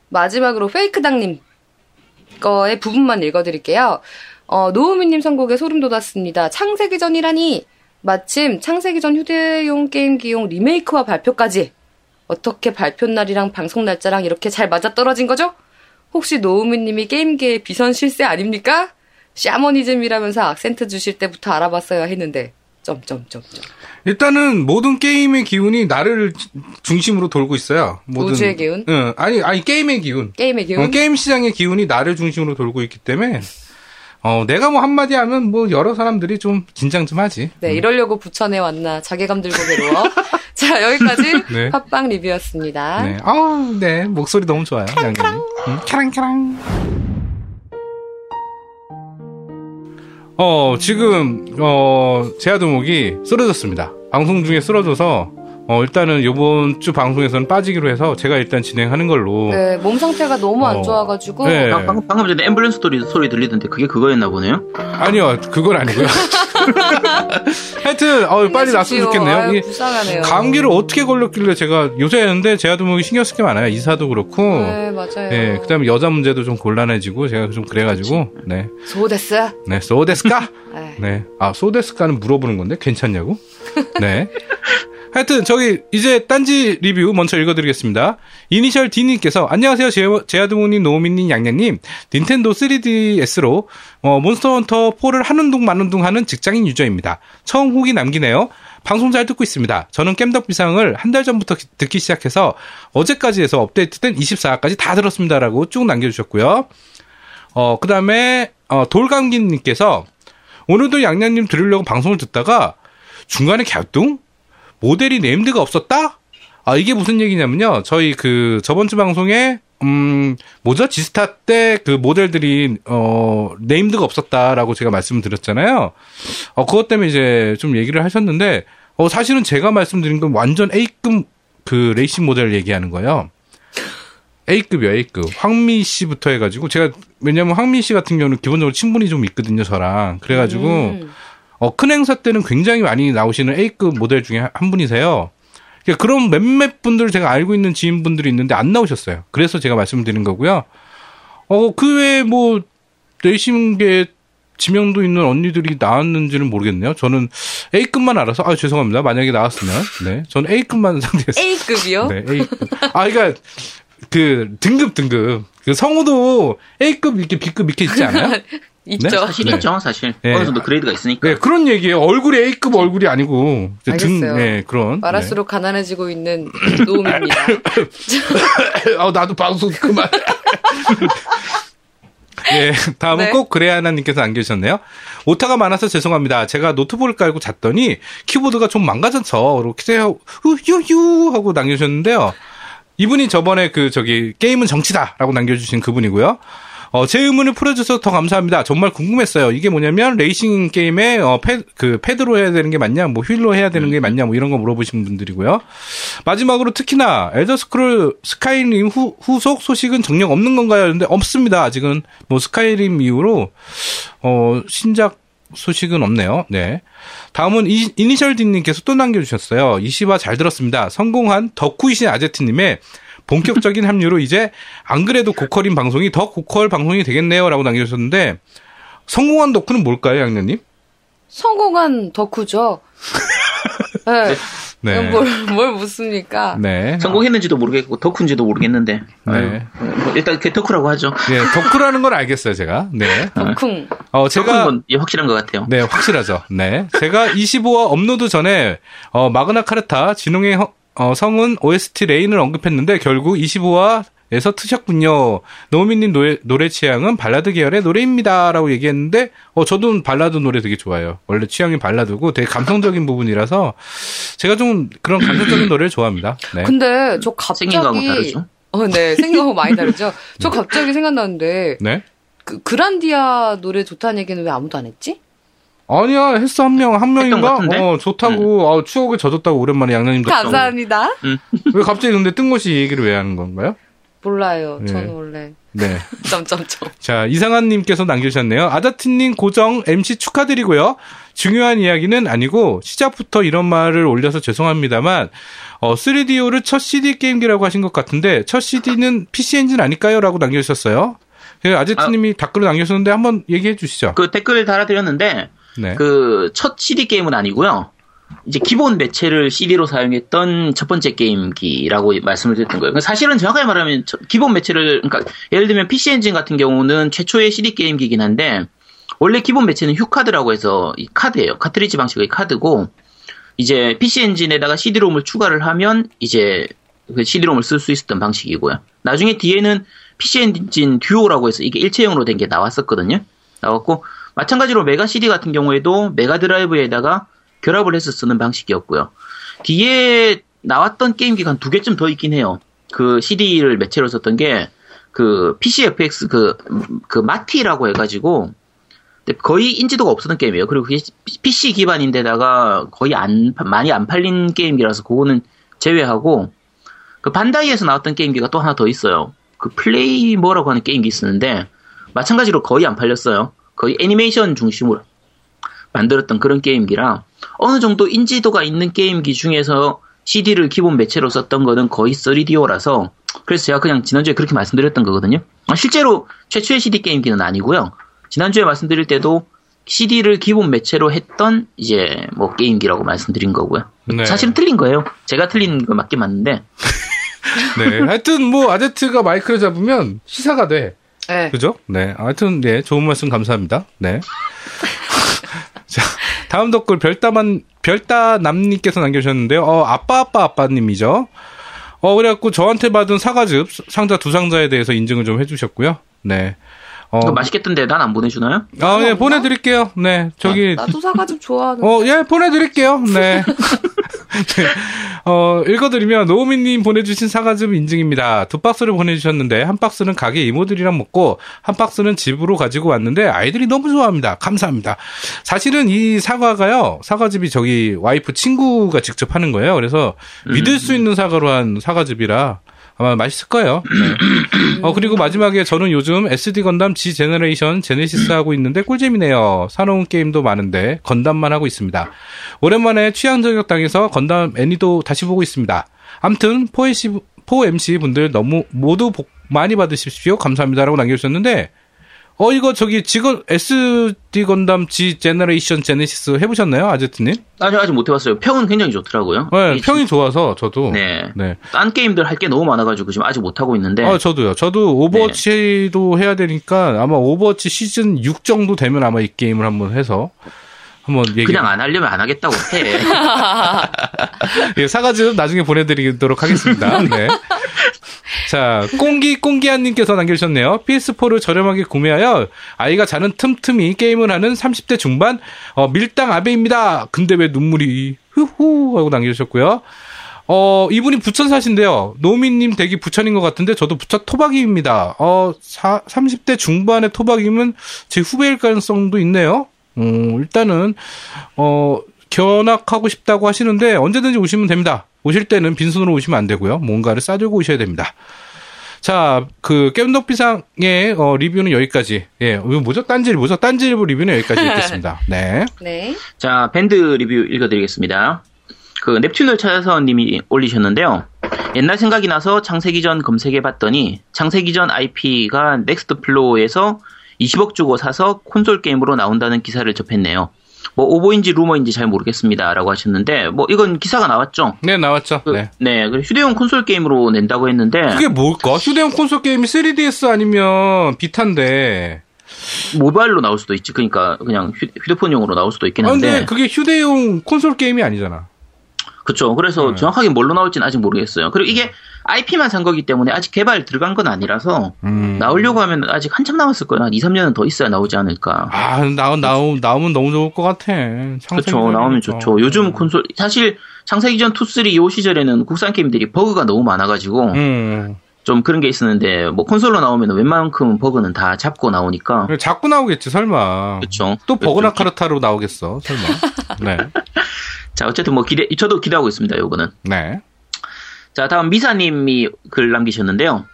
마지막으로 페이크당 님 거의 부분만 읽어 드릴게요. 어, 노우미 님 선곡에 소름 돋았습니다. 창세기 전이라니! 마침 창세기 전 휴대용 게임기용 리메이크와 발표까지! 어떻게 발표 날이랑 방송 날짜랑 이렇게 잘 맞아 떨어진 거죠? 혹시 노우미님이 게임계의 비선 실세 아닙니까? 샤머니즘이라면서 악센트 주실 때부터 알아봤어야 했는데 점점점점 일단은 모든 게임의 기운이 나를 중심으로 돌고 있어요. 모든, 우주의 기운? 응, 아니, 아니, 게임의 기운. 게임의 기운 어, 게임 시장의 기운이 나를 중심으로 돌고 있기 때문에, 어, 내가 뭐 한마디 하면 뭐 여러 사람들이 좀 긴장 좀 하지. 네 이러려고 부천에 왔나 자괴감 들고 괴로워 <laughs> 자 여기까지 네. 팟빵 리뷰였습니다 네. 아우, 네. 목소리 너무 좋아요, 양념이. 응, 캐랑캐랑. 어, 지금, 어, 제아도목이 쓰러졌습니다. 방송 중에 쓰러져서, 어, 일단은 요번 주 방송에서는 빠지기로 해서 제가 일단 진행하는 걸로. 네 몸 상태가 너무 안 어. 좋아가지고 네. 방- 방금, 방금 전에 앰뷸런스 소리, 소리 들리던데 그게 그거였나 보네요. 아니요, 그건 아니고요. <laughs> 하여튼, 어, 빨리 났으면. 좋겠네요. 아유, 이 불쌍하네요 감기를 어떻게 걸렸길래 제가 요새 했는데 제아도 목이 신경 쓸 게 많아요. 이사도 그렇고. 네 맞아요 네, 그 다음에 여자 문제도 좀 곤란해지고, 제가 좀 그래가지고, 네. そうです 네, そうですか? <laughs> 네. 네. 아, 소데스까는 물어보는 건데, 괜찮냐고? 네. <laughs> 하여튼, 저기, 이제 딴지 리뷰 먼저 읽어드리겠습니다. 이니셜 D님께서, 안녕하세요, 제, 제아드모님, 노우미님, 양양님. 닌텐도 3DS로, 어, 몬스터 헌터 4를 하는 둥 마는 둥 하는 직장인 유저입니다. 처음 후기 남기네요. 방송 잘 듣고 있습니다. 저는 겜덕 비상을 한 달 전부터 기- 듣기 시작해서 어제까지 해서 업데이트된 24화까지 다 들었습니다라고 쭉 남겨주셨고요. 어, 그 다음에, 어, 돌감기님께서 오늘도 양양님 들으려고 방송을 듣다가 중간에 갸우뚱? 모델이 네임드가 없었다? 아, 이게 무슨 얘기냐면요. 저희 그 저번 주 방송에 음, 뭐죠? 지스타 때 그 모델들이 어, 네임드가 없었다라고 제가 말씀을 드렸잖아요. 어, 그것 때문에 이제 좀 얘기를 하셨는데 어, 사실은 제가 말씀드린 건 완전 A급 그 레이싱 모델 얘기하는 거예요. A급이요, A급. 황미 씨부터 해가지고, 제가, 왜냐면 황미 씨 같은 경우는 기본적으로 친분이 좀 있거든요, 저랑. 그래가지고, 음. 어, 큰 행사 때는 굉장히 많이 나오시는 A급 모델 중에 한 분이세요. 그러니까 그런 몇몇 분들 제가 알고 있는 지인분들이 있는데 안 나오셨어요. 그래서 제가 말씀드린 거고요. 어, 그 외에 뭐, 레이싱계 지명도 있는 언니들이 나왔는지는 모르겠네요. 저는 A급만 알아서, 아, 죄송합니다. 만약에 나왔으면. 네. 저는 A급만 <laughs> 상대했어요. A급이요? 네, A급. 아, 그러니까 그 등급 등급. 그 성우도 A급 이렇게 B급 이렇게 있지 않아요? 있죠. 사실 네. 있죠, 사실. 네. 어느 정도 그레이드가 있으니까. 네, 그런 얘기예요. 얼굴이 A급 얼굴이 아니고 등, 알겠어요. 네, 그런. 말할수록 가난해지고 있는 <coughs> 노움입니다. <coughs> 네. 아, 나도 방송 그만. <coughs> 예, 다음은 네. 꼭 그래야 하나님께서 남겨주셨네요. 오타가 많아서 죄송합니다. 제가 노트북을 깔고 잤더니 키보드가 좀 망가져서 이렇게 해요. 후유유 하고 남겨주셨는데요. 이분이 저번에 그 저기 게임은 정치다라고 남겨주신 그분이고요. 어, 제 의문을 풀어줘서 더 감사합니다. 정말 궁금했어요. 이게 뭐냐면 레이싱 게임에 어, 패, 그 패드로 해야 되는 게 맞냐, 뭐 휠로 해야 되는 게 맞냐, 뭐 이런 거 물어보신 분들이고요. 마지막으로 특히나 엘더 스크롤 스카이림 후, 후속 소식은 정녕 없는 건가요? 근데 없습니다. 아직은 뭐 스카이림 이후로 어, 신작 소식은 없네요. 네. 다음은 이, 이니셜 D님께서 또 남겨주셨어요. 이시바 잘 들었습니다. 성공한 덕후이신 아제트님의 본격적인 합류로 이제 안 그래도 고퀄인 방송이 더 고퀄 방송이 되겠네요라고 남겨주셨는데 성공한 덕후는 뭘까요, 양녀님? 성공한 덕후죠. <laughs> 네. 네. 뭘, 뭘 묻습니까? 네. 성공했는지도 모르겠고 덕후인지도 모르겠는데 네. 아유, 뭐 일단 그 덕후라고 하죠. 네, 덕후라는 걸 알겠어요, 제가. 네. 덕쿵. 어, 덕후인 제가 건 예, 확실한 것 같아요. 네, 확실하죠. 네. 제가 25화 업로드 전에, 어, 마그나 카르타, 진홍의 허- 어, 성운 OST 레인을 언급했는데, 결국 25화에서 트셨군요. 노미님 노래, 노래 취향은 발라드 계열의 노래입니다. 라고 얘기했는데, 어, 저도 발라드 노래 되게 좋아해요. 원래 취향이 발라드고 되게 감성적인 부분이라서, 제가 좀 그런 감성적인 노래를 좋아합니다. 네. 근데 저 갑자기 생긴 거하고 다르죠. 어, 네. 생긴 거하고 많이 다르죠. 저 갑자기 생각나는데 네. 그 그란디아 노래 좋다는 얘기는 왜 아무도 안 했지? 아니야, 했어, 한 명, 한 명인가? 어, 좋다고, 아, 추억에 젖었다고 오랜만에 양양님도. 감사합니다. 왜 갑자기 근데 뜬금없이 이 얘기를 왜 하는 건가요? 몰라요. 네. 저는 원래 네. <laughs> 점점점. 자, 이상한님께서 남겨주셨네요. 아다트님 고정 MC 축하드리고요. 중요한 이야기는 아니고, 시작부터 이런 말을 올려서 죄송합니다만, 어, 3DO를 첫 CD 게임기라고 하신 것 같은데, 첫 CD는 PC 엔진 아닐까요? 라고 남겨주셨어요. 그 아제트님이 댓글을 남겨주셨는데, 한번 얘기해 주시죠. 그 댓글 달아드렸는데 네. 그첫 CD 게임은 아니고요. 이제 기본 매체를 CD로 사용했던 첫 번째 게임기라고 말씀을 드렸던 거예요. 사실은 정확하게 말하면 저- 기본 매체를 그러니까 예를 들면 PC 엔진 같은 경우는 최초의 CD 게임기긴 한데 원래 기본 매체는 휴카드라고 해서 이 카드예요. 카트리지 방식의 카드고 이제 PC 엔진에다가 CD롬을 추가를 하면 이제 그 CD롬을 쓸 수 있었던 방식이고요. 나중에 뒤에는 PC 엔진 듀오라고 해서 이게 일체형으로 된 게 나왔었거든요. 나왔고 마찬가지로 메가 CD 같은 경우에도 메가 드라이브에다가 결합을 해서 쓰는 방식이었고요. 뒤에 나왔던 게임기가 한 두 개쯤 더 있긴 해요. 그 CD를 매체로 썼던 게 그 PCFX 그, 그 마티라고 해가지고 거의 인지도가 없었던 게임이에요. 그리고 그게 PC 기반인데다가 거의 안, 많이 안 팔린 게임기라서 그거는 제외하고 그 반다이에서 나왔던 게임기가 또 하나 더 있어요. 그 플레이 뭐라고 하는 게임기 있었는데 마찬가지로 거의 안 팔렸어요. 거의 애니메이션 중심으로 만들었던 그런 게임기라 어느 정도 인지도가 있는 게임기 중에서 CD를 기본 매체로 썼던 거는 거의 3DO라서 그래서 제가 그냥 지난주에 그렇게 말씀드렸던 거거든요. 아, 실제로 최초의 CD 게임기는 아니고요. 지난주에 말씀드릴 때도 CD를 기본 매체로 했던 이제 뭐 게임기라고 말씀드린 거고요. 네. 사실은 틀린 거예요. 제가 틀린 거 맞긴 맞는데 <laughs> 네. 하여튼 뭐, 아제트가 마이크를 잡으면 시사가 돼. 네. 그죠? 네. 하여튼, 네. 좋은 말씀 감사합니다. 네. <laughs> 자, 다음 댓글 별다만, 별다남님께서 남겨주셨는데요. 어, 아빠, 아빠, 아빠님이죠. 어, 그래갖고 저한테 받은 사과즙, 상자 두 상자에 대해서 인증을 좀 해주셨고요. 네. 어, 맛있겠던데 난 안 보내주나요? 아, 예, 없나? 보내드릴게요. 네. 저기, 나도 사과즙 좋아하는. 어, 예, 보내드릴게요. 네. <laughs> <laughs> 네. 어, 읽어드리면, 노우미님 보내주신 사과즙 인증입니다. 두 박스를 보내주셨는데, 한 박스는 가게 이모들이랑 먹고, 한 박스는 집으로 가지고 왔는데, 아이들이 너무 좋아합니다. 감사합니다. 사실은 이 사과가요, 사과즙이 저기 와이프 친구가 직접 하는 거예요. 그래서 믿을 수 있는 사과로 한 사과즙이라, 아마 맛있을 거예요. 네. <clears throat> 어, 그리고 마지막에 저는 요즘 SD 건담 G 제너레이션 제네시스 하고 있는데 꿀잼이네요. 사놓은 게임도 많은데 건담만 하고 있습니다. 오랜만에 취향 저격 당해서 건담 애니도 다시 보고 있습니다. 암튼 4MC, 4MC 분들 너무 모두 복 많이 받으십시오. 감사합니다라고 남겨주셨는데 어 이거 저기 지금 SD 건담 G 제너레이션 제네시스 해보셨나요, 아제트님? 아직 아직 못 해봤어요. 평은 굉장히 좋더라고요. 네, 평이 좋아서 저도 네. 네. 딴 게임들 할 게 너무 많아가지고 지금 아직 못 하고 있는데. 아, 저도요. 저도 오버워치도 해야 되니까 아마 오버워치 시즌 6 정도 되면 아마 이 게임을 한번 해서 한번 얘기. 그냥 안 하려면 안 하겠다고 해. <laughs> 예, 사과즙 나중에 보내드리도록 하겠습니다. <laughs> 네. 자, 꽁기 꽁기한님께서 남겨주셨네요. PS4를 저렴하게 구매하여 아이가 자는 틈틈이 게임을 하는 30대 중반 어, 밀당 아베입니다. 근데 왜 눈물이 후후 하고 남겨주셨고요. 어, 이분이 부천 사신데요. 노미님 댁이 부천인 것 같은데 저도 부천 토박이입니다. 어, 사, 30대 중반의 토박이면 제 후배일 가능성도 있네요. 음, 일단은, 어, 견학하고 싶다고 하시는데 언제든지 오시면 됩니다. 오실 때는 빈손으로 오시면 안 되고요. 뭔가를 싸들고 오셔야 됩니다. 자, 그 겜덕비상의 어, 리뷰는 여기까지. 예, 뭐죠? 딴지 뭐죠? 딴지일보 리뷰는 여기까지 있겠습니다. <laughs> 네. 네. 자, 밴드 리뷰 읽어드리겠습니다. 그 넵튠을 찾아서 님이 올리셨는데요. 옛날 생각이 나서 창세기 전 검색해봤더니 창세기 전 IP가 넥스트 플로어에서 20억 주고 사서 콘솔 게임으로 나온다는 기사를 접했네요. 뭐 오보인지 루머인지 잘 모르겠습니다라고 하셨는데 뭐 이건 기사가 나왔죠. 네, 나왔죠. 그, 네. 네, 휴대용 콘솔 게임으로 낸다고 했는데 그게 뭘까? 휴대용 콘솔 게임이 3DS 아니면 비타인데. 모바일로 나올 수도 있지. 그러니까 그냥 휴, 휴대폰용으로 나올 수도 있긴 아, 한데. 근데 그게 휴대용 콘솔 게임이 아니잖아. 그쵸. 그래서 네. 정확하게 뭘로 나올지는 아직 모르겠어요. 그리고 이게 IP만 산 거기 때문에 아직 개발 들어간 건 아니라서 음. 나오려고 하면 아직 한참 남았을 거예요. 한 2, 3년은 더 있어야 나오지 않을까. 아, 나오, 나오, 나오면 너무 좋을 것 같아. 그쵸. 나오면 좋죠. 요즘 콘솔, 사실 창세기 전 2, 3, 요 시절에는 국산 게임들이 버그가 너무 많아가지고 음. 좀 그런 게 있었는데 뭐 콘솔로 나오면 웬만큼 버그는 다 잡고 나오니까. 자꾸 나오겠지, 설마. 그쵸. 또 버그나 카르타로 나오겠어, 설마. 네. <laughs> 자, 어쨌든 뭐 기대, 저도 기대하고 있습니다. 요거는. 네. 자, 다음 미사님이 글 남기셨는데요.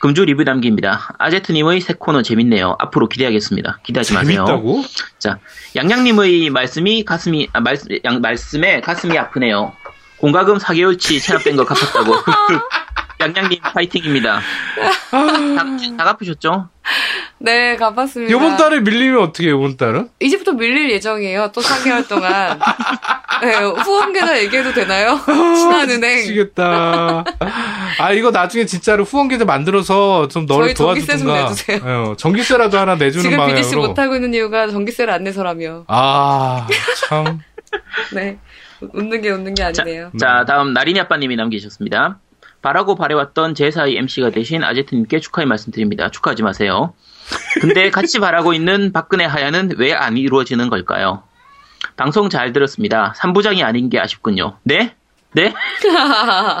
금주 리뷰 남깁니다. 아제트님의 새 코너 재밌네요. 앞으로 기대하겠습니다. 기대하지 마세요. 재밌다고? 자, 양양님의 말씀이 가슴이, 아, 말, 양, 말씀에 가슴이 아프네요. 공과금 4개월치 체납된 거 갚았다고. <laughs> 양양님 파이팅입니다. 다, 다 갚으셨죠? 네, 갚았습니다. 요번 달에 밀리면 어떻게, 요 요번 달은? 이제부터 밀릴 예정이에요. 또 4개월 동안. <laughs> 네, 후원 계좌 얘기해도 되나요? <laughs> 신한은행. 미치겠다. 아, 이거 나중에 진짜로 후원 계좌 만들어서 좀 너를 저희 전기세 좀 도와주든가. 내주세요. 어, 전기세라도 하나 내주는 지금 방향으로. BDC 못하고 있는 이유가 전기세를 안 내서라며. 아, 참. <laughs> 네. 웃는 게 웃는 게 아니네요. 자, 다음 나린이 아빠님이 남기셨습니다. 바라고 바래왔던 제4의 MC가 되신 아제트님께 축하의 말씀드립니다. 축하하지 마세요. 근데 같이 바라고 있는 박근혜 하야는 왜 안 이루어지는 걸까요? 방송 잘 들었습니다. 3부장이 아닌 게 아쉽군요. 네? 네?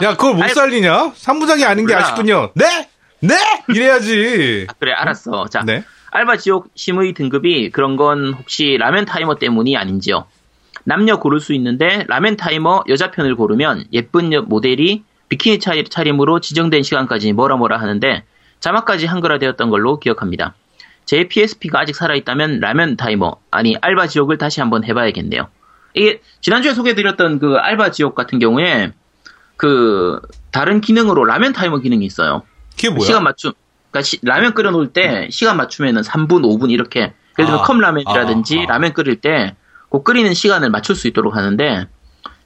야, 그걸 못 살리냐? 삼부장이 아닌 게 몰라. 아쉽군요. 네? 네? 이래야지. 그래, 알았어. 자, 네. 알바 지옥 심의 등급이 그런 건 혹시 라면 타이머 때문이 아닌지요? 남녀 고를 수 있는데 라면 타이머 여자 편을 고르면 예쁜 여- 모델이 비키니 차- 차림으로 지정된 시간까지 뭐라 뭐라 하는데 자막까지 한글화되었던 걸로 기억합니다. 제 PSP가 아직 살아있다면 라면 타이머 아니 알바 지옥을 다시 한번 해봐야겠네요. 이게 지난주에 소개해드렸던 그 알바 지옥 같은 경우에 그 다른 기능으로 라면 타이머 기능이 있어요. 그게 뭐야? 시간 맞춤. 그러니까 시- 라면 끓여 놓을 때 시간 맞추면은 3분, 5분 이렇게 예를 들면 아, 컵라면이라든지 아, 아. 라면 끓일 때 그 끓이는 시간을 맞출 수 있도록 하는데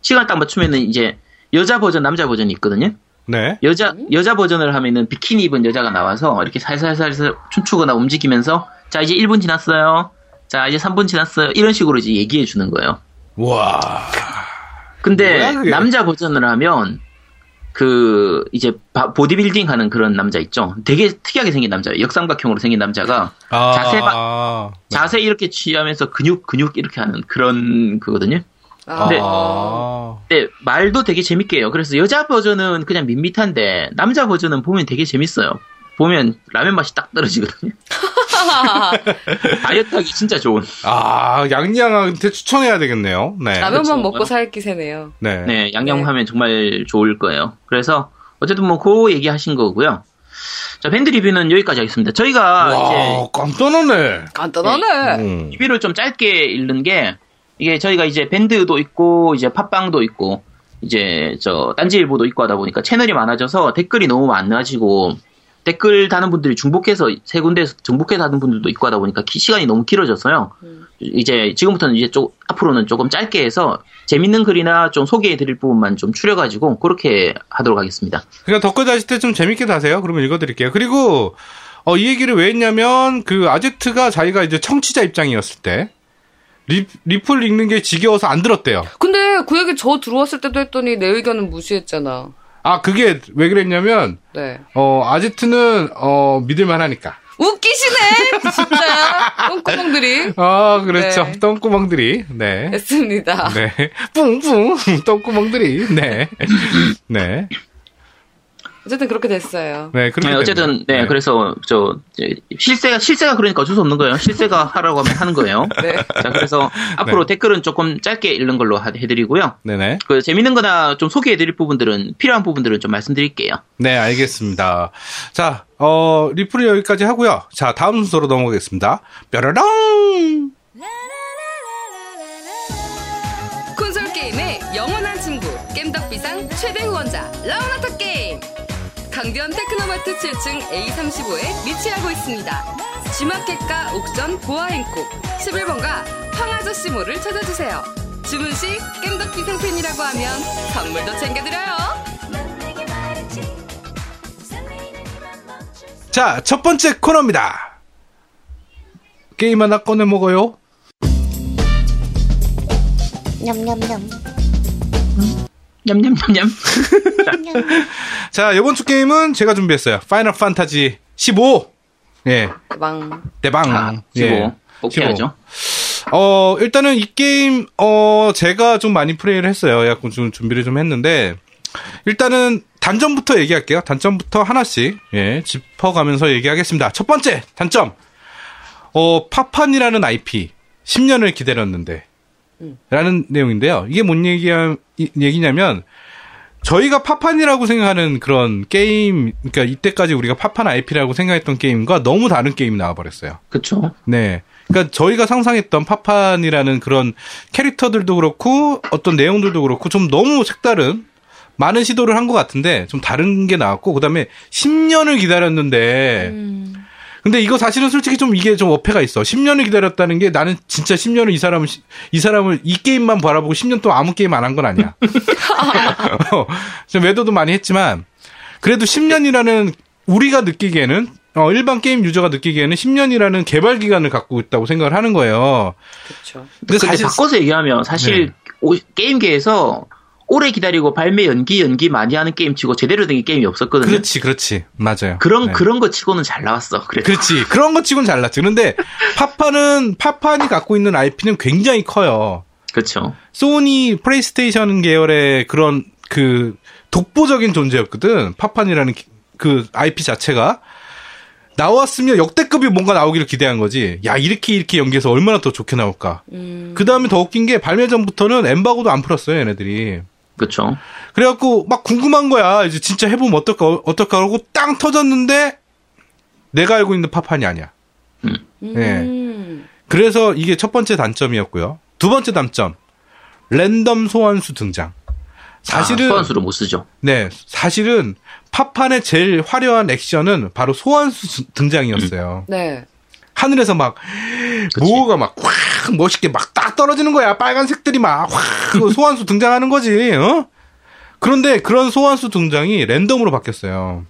시간 딱 맞추면은 이제 여자 버전, 남자 버전이 있거든요. 네. 여자 여자 버전을 하면은 비키니 입은 여자가 나와서 이렇게 살살살살 춤추거나 움직이면서 자 이제 1분 지났어요. 자 이제 3분 지났어요. 이런 식으로 이제 얘기해 주는 거예요. 와. 근데? 남자 버전을 하면 그 이제 바- 보디빌딩 하는 그런 남자 있죠. 되게 특이하게 생긴 남자예요. 역삼각형으로 생긴 남자가 아. 자세가- 자세 이렇게 취하면서 근육 근육 이렇게 하는 그런 그거든요. 아, 네. 아. 근데 말도 되게 재밌게 해요. 그래서 여자 버전은 그냥 밋밋한데 남자 버전은 보면 되게 재밌어요. 보면 라면 맛이 딱 떨어지거든요. <laughs> 다이어트하기 진짜 좋은. 아, 양양한테 추천해야 되겠네요. 네. 라면만 그렇죠. 먹고 살 기세네요. 네. 네, 양념하면 정말 좋을 거예요. 그래서 어쨌든 뭐 그 얘기하신 거고요. 자 밴드 리뷰는 여기까지 하겠습니다. 저희가 이제 와, 깜짝 놀네. 간단하네. 음. 리뷰를 좀 짧게 읽는 게 이게 저희가 이제 밴드도 있고 이제 팟빵도 있고 이제 저 딴지일보도 있고 하다 보니까 채널이 많아져서 댓글이 너무 많아지고 댓글 다는 분들이 중복해서 세 군데에서 중복해서 하는 분들도 있고 하다 보니까 기- 시간이 너무 길어졌어요. 음. 이제 지금부터는 이제 좀 앞으로는 조금 짧게 해서 재밌는 글이나 좀 소개해 드릴 부분만 좀 추려가지고 그렇게 하도록 하겠습니다. 그러니까 덧글 다실 때 좀 재밌게 다세요. 그러면 읽어드릴게요. 그리고 어, 이 얘기를 왜 했냐면 그 아제트가 자기가 이제 청취자 입장이었을 때 리, 리플 읽는 게 지겨워서 안 들었대요. 근데 그 얘기 저 들어왔을 때도 했더니 내 의견은 무시했잖아. 아 그게 왜 그랬냐면 네. 어 아제트는 어 믿을만 하니까. 웃기시네! 진짜. <laughs> 똥구멍들이. 아, 그렇죠. 네. 똥구멍들이. 네. 했습니다. 네. 뿡뿡. 똥구멍들이. 네. 네. 어쨌든 그렇게 됐어요. 네, 그렇게 네, 어쨌든 됩니다. 네, 그래서 저 실세가 실세가 그러니까 어쩔 수 없는 거예요. 실세가 <laughs> 하라고 하면 하는 거예요. 네. 자 그래서 앞으로 네. 댓글은 조금 짧게 읽는 걸로 하- 해드리고요. 네네. 그 재밌는 거나 좀 소개해드릴 부분들은 필요한 부분들은 좀 말씀드릴게요. 네, 알겠습니다. 자, 어, 리플이 여기까지 하고요. 자, 다음 순서로 넘어가겠습니다. 뾰로롱! 강변 테크노마트 7층 A35에 위치하고 있습니다. G마켓과 옥션 보아행콕 11번가 황아저씨몰을 찾아주세요. 주문 시 겜덕비상 팬이라고 하면 선물도 챙겨드려요. 자, 첫 번째 코너입니다. 게임 하나 꺼내 먹어요. 냠냠냠. 냠냠냠냠. <laughs> 자, 이번 주 게임은 제가 준비했어요. 파이널 판타지 15. 예, 대박 대박. 아, 예. 15. 꼭 15. 해야죠. 어, 일단은 이 게임, 어, 제가 좀 많이 플레이를 했어요. 약간 좀 준비를 좀 했는데, 일단은 단점부터 얘기할게요. 단점부터 하나씩, 예, 짚어가면서 얘기하겠습니다. 첫 번째, 단점. 어, 파판이라는 IP. 10년을 기다렸는데. 라는 내용인데요. 이게 뭔 얘기야, 이- 얘기냐면, 저희가 파판이라고 생각하는 그런 게임, 그러니까 이때까지 우리가 파판 IP라고 생각했던 게임과 너무 다른 게임이 나와버렸어요. 그쵸. 네. 그러니까 저희가 상상했던 파판이라는 그런 캐릭터들도 그렇고 어떤 내용들도 그렇고 좀 너무 색다른 많은 시도를 한 것 같은데 좀 다른 게 나왔고 그다음에 10년을 기다렸는데 근데 이거 사실은 솔직히 좀 이게 좀 어폐가 있어. 10년을 기다렸다는 게 나는 진짜 10년을 이 사람을 시- 이 사람을 이 게임만 바라보고 10년 동안 아무 게임 안 한 건 아니야. <laughs> 어, 좀 외도도 많이 했지만 그래도 10년이라는 우리가 느끼기에는 어, 일반 게임 유저가 느끼기에는 10년이라는 개발 기간을 갖고 있다고 생각을 하는 거예요. 그렇죠. 근데 근데 사실 바꿔서 얘기하면 사실 네. 오- 게임계에서 오래 기다리고 발매 연기 연기 많이 하는 게임 치고 제대로 된게 게임이 없었거든요. 그렇지, 그렇지, 맞아요. 그런 네. 그런 거 치고는 잘 나왔어. 그래. 그렇지. 그런 것 치고는 잘났지. 그런데 파판은 파판이 갖고 있는 IP는 굉장히 커요. 그렇죠. 소니 플레이스테이션 계열의 그런 그 독보적인 존재였거든. 파판이라는 기- 그 IP 자체가 나왔으면 역대급이 뭔가 나오기를 기대한 거지. 야 이렇게 이렇게 연기해서 얼마나 더 좋게 나올까. 음, 그 다음에 더 웃긴 게 발매 전부터는 엠바고도 안 풀었어요, 얘네들이. 그렇죠. 그래갖고 막 궁금한 거야. 이제 진짜 해보면 어떨까, 어떨까 하고 땅 터졌는데 내가 알고 있는 파판이 아니야. 네. 음. 그래서 이게 첫 번째 단점이었고요. 두 번째 단점. 랜덤 소환수 등장. 사실은 아, 소환수로 못 쓰죠. 네, 사실은 파판의 제일 화려한 액션은 바로 소환수 수- 등장이었어요. 네. 하늘에서 막 뭐가 막 확 멋있게 막 딱 떨어지는 거야. 빨간색들이 막 확 소환수 등장하는 거지. 어? 그런데 그런 소환수 등장이 랜덤으로 바뀌었어요.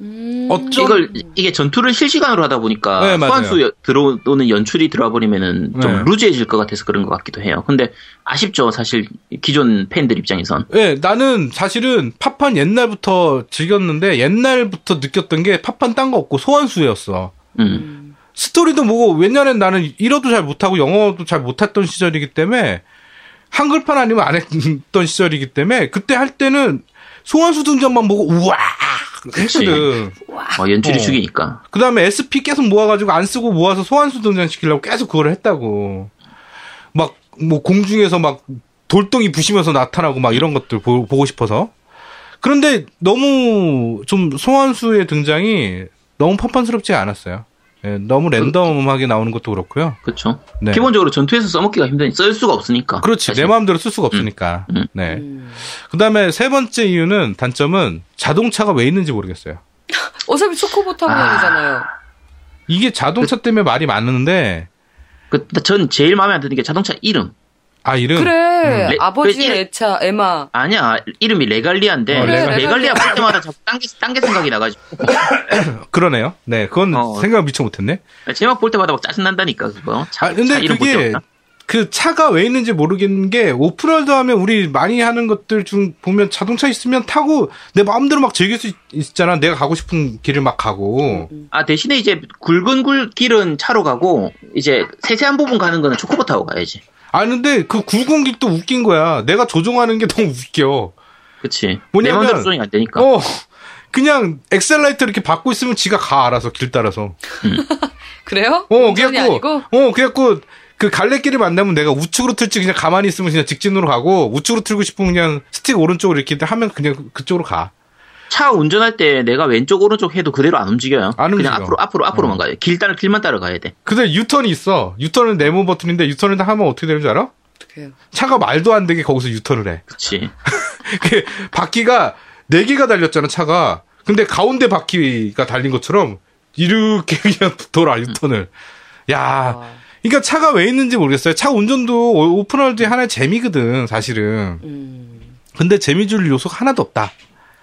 음. 어쩜 이걸 이게 전투를 실시간으로 하다 보니까 네. 소환수 여- 들어오는 연출이 들어와 버리면은 좀 네. 루즈해질 것 같아서 그런 것 같기도 해요. 근데 아쉽죠, 사실 기존 팬들 입장에선. 예, 나는 사실은 팝판 옛날부터 즐겼는데 옛날부터 느꼈던 게 팝판 딴 거 없고 소환수였어. 음. 스토리도 뭐고 왜냐면 나는 일어도 잘 못하고 영어도 잘 못했던 시절이기 때문에 한글판 아니면 안 했던 시절이기 때문에 그때 할 때는 소환수 등장만 보고 우와 했거든. 어, 연출이 어. 죽이니까. 그 다음에 SP 계속 모아가지고 안 쓰고 모아서 소환수 등장시키려고 계속 그걸 했다고. 막, 뭐, 공중에서 막, 돌덩이 부시면서 나타나고 막 이런 것들 보, 고 싶어서. 그런데 너무 좀 소환수의 등장이 너무 펀펀스럽지 않았어요. 예, 너무 랜덤하게 나오는 것도 그렇고요. 그렇죠. 네. 기본적으로 전투에서 써먹기가 힘드니 쓸 수가 없으니까. 그렇지. 사실. 내 마음대로 쓸 수가 없으니까. 음. 네. 음. 그 다음에 세 번째 이유는, 단점은 자동차가 왜 있는지 모르겠어요. <laughs> 어차피 초코보 타고 아. 다니잖아요. 이게 자동차 때문에 말이 많은데, 그, 전 제일 마음에 안 드는 게 자동차 이름. 아, 이름. 그래. 레- 아버지의 그 애차, 애마. 아니야, 이름이 레갈리아인데, 어, 그래, 레갈리아 레갈리아. 볼 때마다 자꾸 딴 게, 딴 게 생각이 나가지고. <laughs> 그러네요. 네, 그건 어. 생각 미처 못했네. 제목 볼 때마다 막 짜증난다니까, 그거. 차, 아, 근데 차 이름 볼 그게. 그 차가 왜 있는지 모르겠는 게 오픈월드 하면 우리 많이 하는 것들 중 보면 자동차 있으면 타고 내 마음대로 막 즐길 수 있- 있잖아. 내가 가고 싶은 길을 막 가고. 아 대신에 이제 굵은 굴 길은 차로 가고 이제 세세한 부분 가는 거는 초코보 타고 가야지. 아 근데 그 굵은 길도 웃긴 거야. 내가 조종하는 게 너무 웃겨. 그치. 뭐냐면- 내 마음대로 조정이 안 되니까. 어. 그냥 액셀러레이터 이렇게 밟고 있으면 지가 가 알아서 길 따라서. <laughs> 그래요? 어, 그래갖고, 아니고? 어, 그래갖고, 그 갈래길을 만나면 내가 우측으로 틀지 그냥 가만히 있으면 그냥 직진으로 가고, 우측으로 틀고 싶으면 그냥 스틱 오른쪽으로 이렇게 하면 그냥 그- 그쪽으로 가. 차 운전할 때 내가 왼쪽 오른쪽 해도 그대로 안 움직여요. 안 움직여. 그냥 앞으로 앞으로 앞으로만 가요. 길 따라 길만 따라 가야 돼. 근데 유턴이 있어. 유턴은 네모 버튼인데 유턴을 하면 어떻게 되는 줄 알아? 어떡해요. 차가 말도 안 되게 거기서 유턴을 해. 그치. <laughs> 그 바퀴가 네 개가 달렸잖아 차가. 근데 가운데 바퀴가 달린 것처럼 이렇게 <laughs> 그냥 돌아 유턴을. 야, 아, 그러니까 차가 왜 있는지 모르겠어요. 차 운전도 오- 오픈월드의 하나의 재미거든 사실은. 음, 근데 재미 줄 요소가 하나도 없다.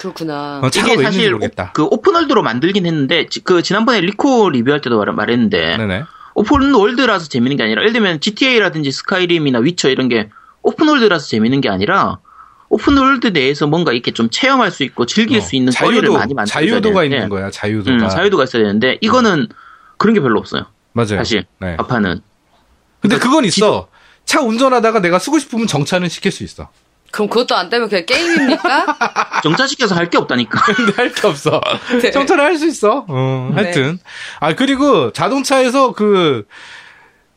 그렇구나. 어, 이게 사실. 오, 그 open world로 만들긴 했는데 지- 그 지난번에 리코 리뷰할 때도 말, 말했는데 네네. open world라서 재밌는 게 아니라 예를 들면 GTA라든지 스카이림이나 위쳐 이런 게 open world라서 재밌는 게 아니라 open world 내에서 뭔가 이렇게 좀 체험할 수 있고 즐길 어, 수 있는 거리를 자유도 많이 만들어야 자유도가 되는데, 있는 거야. 자유도가. 음, 자유도가 있어야 되는데 이거는 그런 게 별로 없어요. 맞아요. 사실 네. 아파는 근데 그건 있어. 차 운전하다가 내가 쓰고 싶으면 정차는 시킬 수 있어. 그럼 그것도 안 되면 그냥 게임입니까? <laughs> 정차시켜서 할 게 없다니까. <laughs> 근데 할게 없어. <laughs> 네. 정차를 할수 있어. 어, 네. 하여튼. 아, 그리고 자동차에서 그,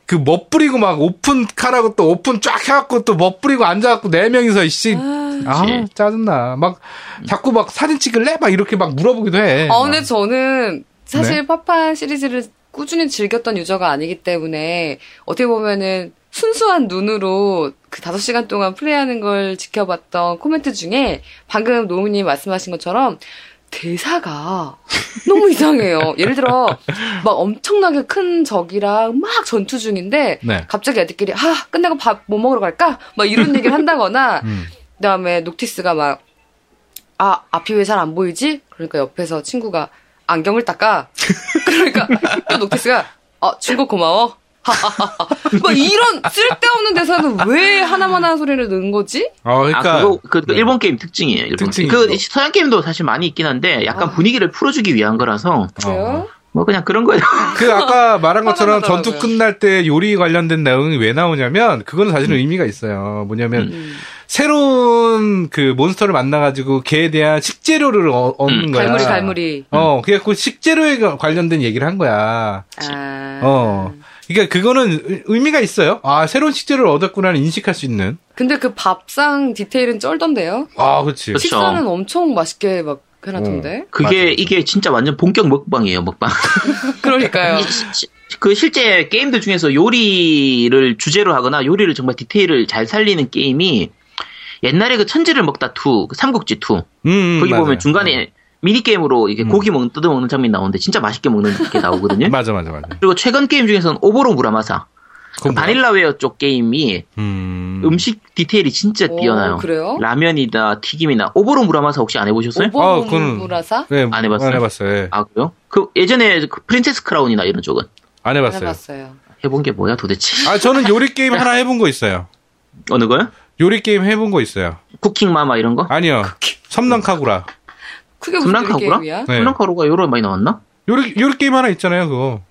그 멋부리고 막 오픈카라고 또 오픈 쫙 해갖고 또 멋부리고 앉아갖고 네 명이서 이씨. 아, 그치. 짜증나. 막 자꾸 막 사진 찍을래? 막 이렇게 막 물어보기도 해. 아, 근데 저는 사실 네. 파판 시리즈를 꾸준히 즐겼던 유저가 아니기 때문에 어떻게 보면은 순수한 눈으로 그 다섯 시간 동안 플레이하는 걸 지켜봤던 코멘트 중에 방금 노무님 말씀하신 것처럼 대사가 <laughs> 너무 이상해요. 예를 들어 막 엄청나게 큰 적이랑 막 전투 중인데 네. 갑자기 애들끼리 아 끝나고 밥 뭐 먹으러 갈까? 막 이런 얘기를 한다거나 <laughs> 음. 그다음에 녹티스가 막 아, 앞이 왜 잘 안 보이지? 그러니까 옆에서 친구가 안경을 닦아. 그러니까 또 녹티스가 어, 중국 고마워. 하하하하. <laughs> 막 이런 쓸데없는 대사는 왜 하나만 하는 소리를 넣은 거지? 어, 그러니까. 아, 그거, 그, 그 네. 일본 게임 특징이에요. 일본 특징이죠. 게임. 그 서양 게임도 사실 많이 있긴 한데 약간 아. 분위기를 풀어주기 위한 거라서 그래요? 뭐 그냥 그런 거예요. <laughs> 그 아까 말한 것처럼. 전투 끝날 때 요리 관련된 내용이 왜 나오냐면 그거는 사실은 의미가 있어요. 뭐냐면 음. 새로운 그 몬스터를 만나가지고 걔에 대한 식재료를 어, 얻는 음, 거야. 갈무리 갈무리. 어, 그래갖고 식재료에 가- 관련된 얘기를 한 거야. 아. 어. 그러니까 그거는 의- 의미가 있어요. 아, 새로운 식재료를 얻었구나를 인식할 수 있는. 근데 그 밥상 디테일은 쩔던데요? 아, 그렇지. 그렇죠. 식사는 엄청 맛있게 막 해놨던데? 그게 맞아요. 이게 진짜 완전 본격 먹방이에요, 먹방. <laughs> 그러니까요. 그 실제 게임들 중에서 요리를 주제로 하거나 요리를 정말 디테일을 잘 살리는 게임이 옛날에 그 천지를 먹다 2, 그 삼국지 2. 음, 거기 맞아요. 보면 중간에 미니 게임으로 이게 음. 고기 먹는 뜯어 먹는 장면이 나오는데 진짜 맛있게 먹는 게 나오거든요. <laughs> 맞아, 맞아, 맞아. 그리고 최근 게임 중에서는 오보로 무라마사. 그 그건? 바닐라웨어 쪽 게임이 음. 음. 식 디테일이 진짜 오, 뛰어나요. 그래요? 라면이나 튀김이나 오보로 무라마사 혹시 안 해보셨어요? 아, 그거는- 오보로 무라마사? 네, 안 해봤어요? 안 해봤어요. 예. 아 그래요? 그 예전에 그 프린세스 크라운이나 이런 쪽은 안안 해봤어요. 해봤어요. 해본 게 뭐야 도대체? 아, 저는 요리 게임 <laughs> 하나 해본 거 있어요. 어느 거요? 요리 게임 해본 거 있어요. 쿠킹 마마 이런 거? 아니요. 섬랑카구라. 그게 무슨 섬랑카구라? 게임이야? 네. 섬란카구라가 여러 많이 나왔나? 요리, 요리 게임 하나 있잖아요, 그거.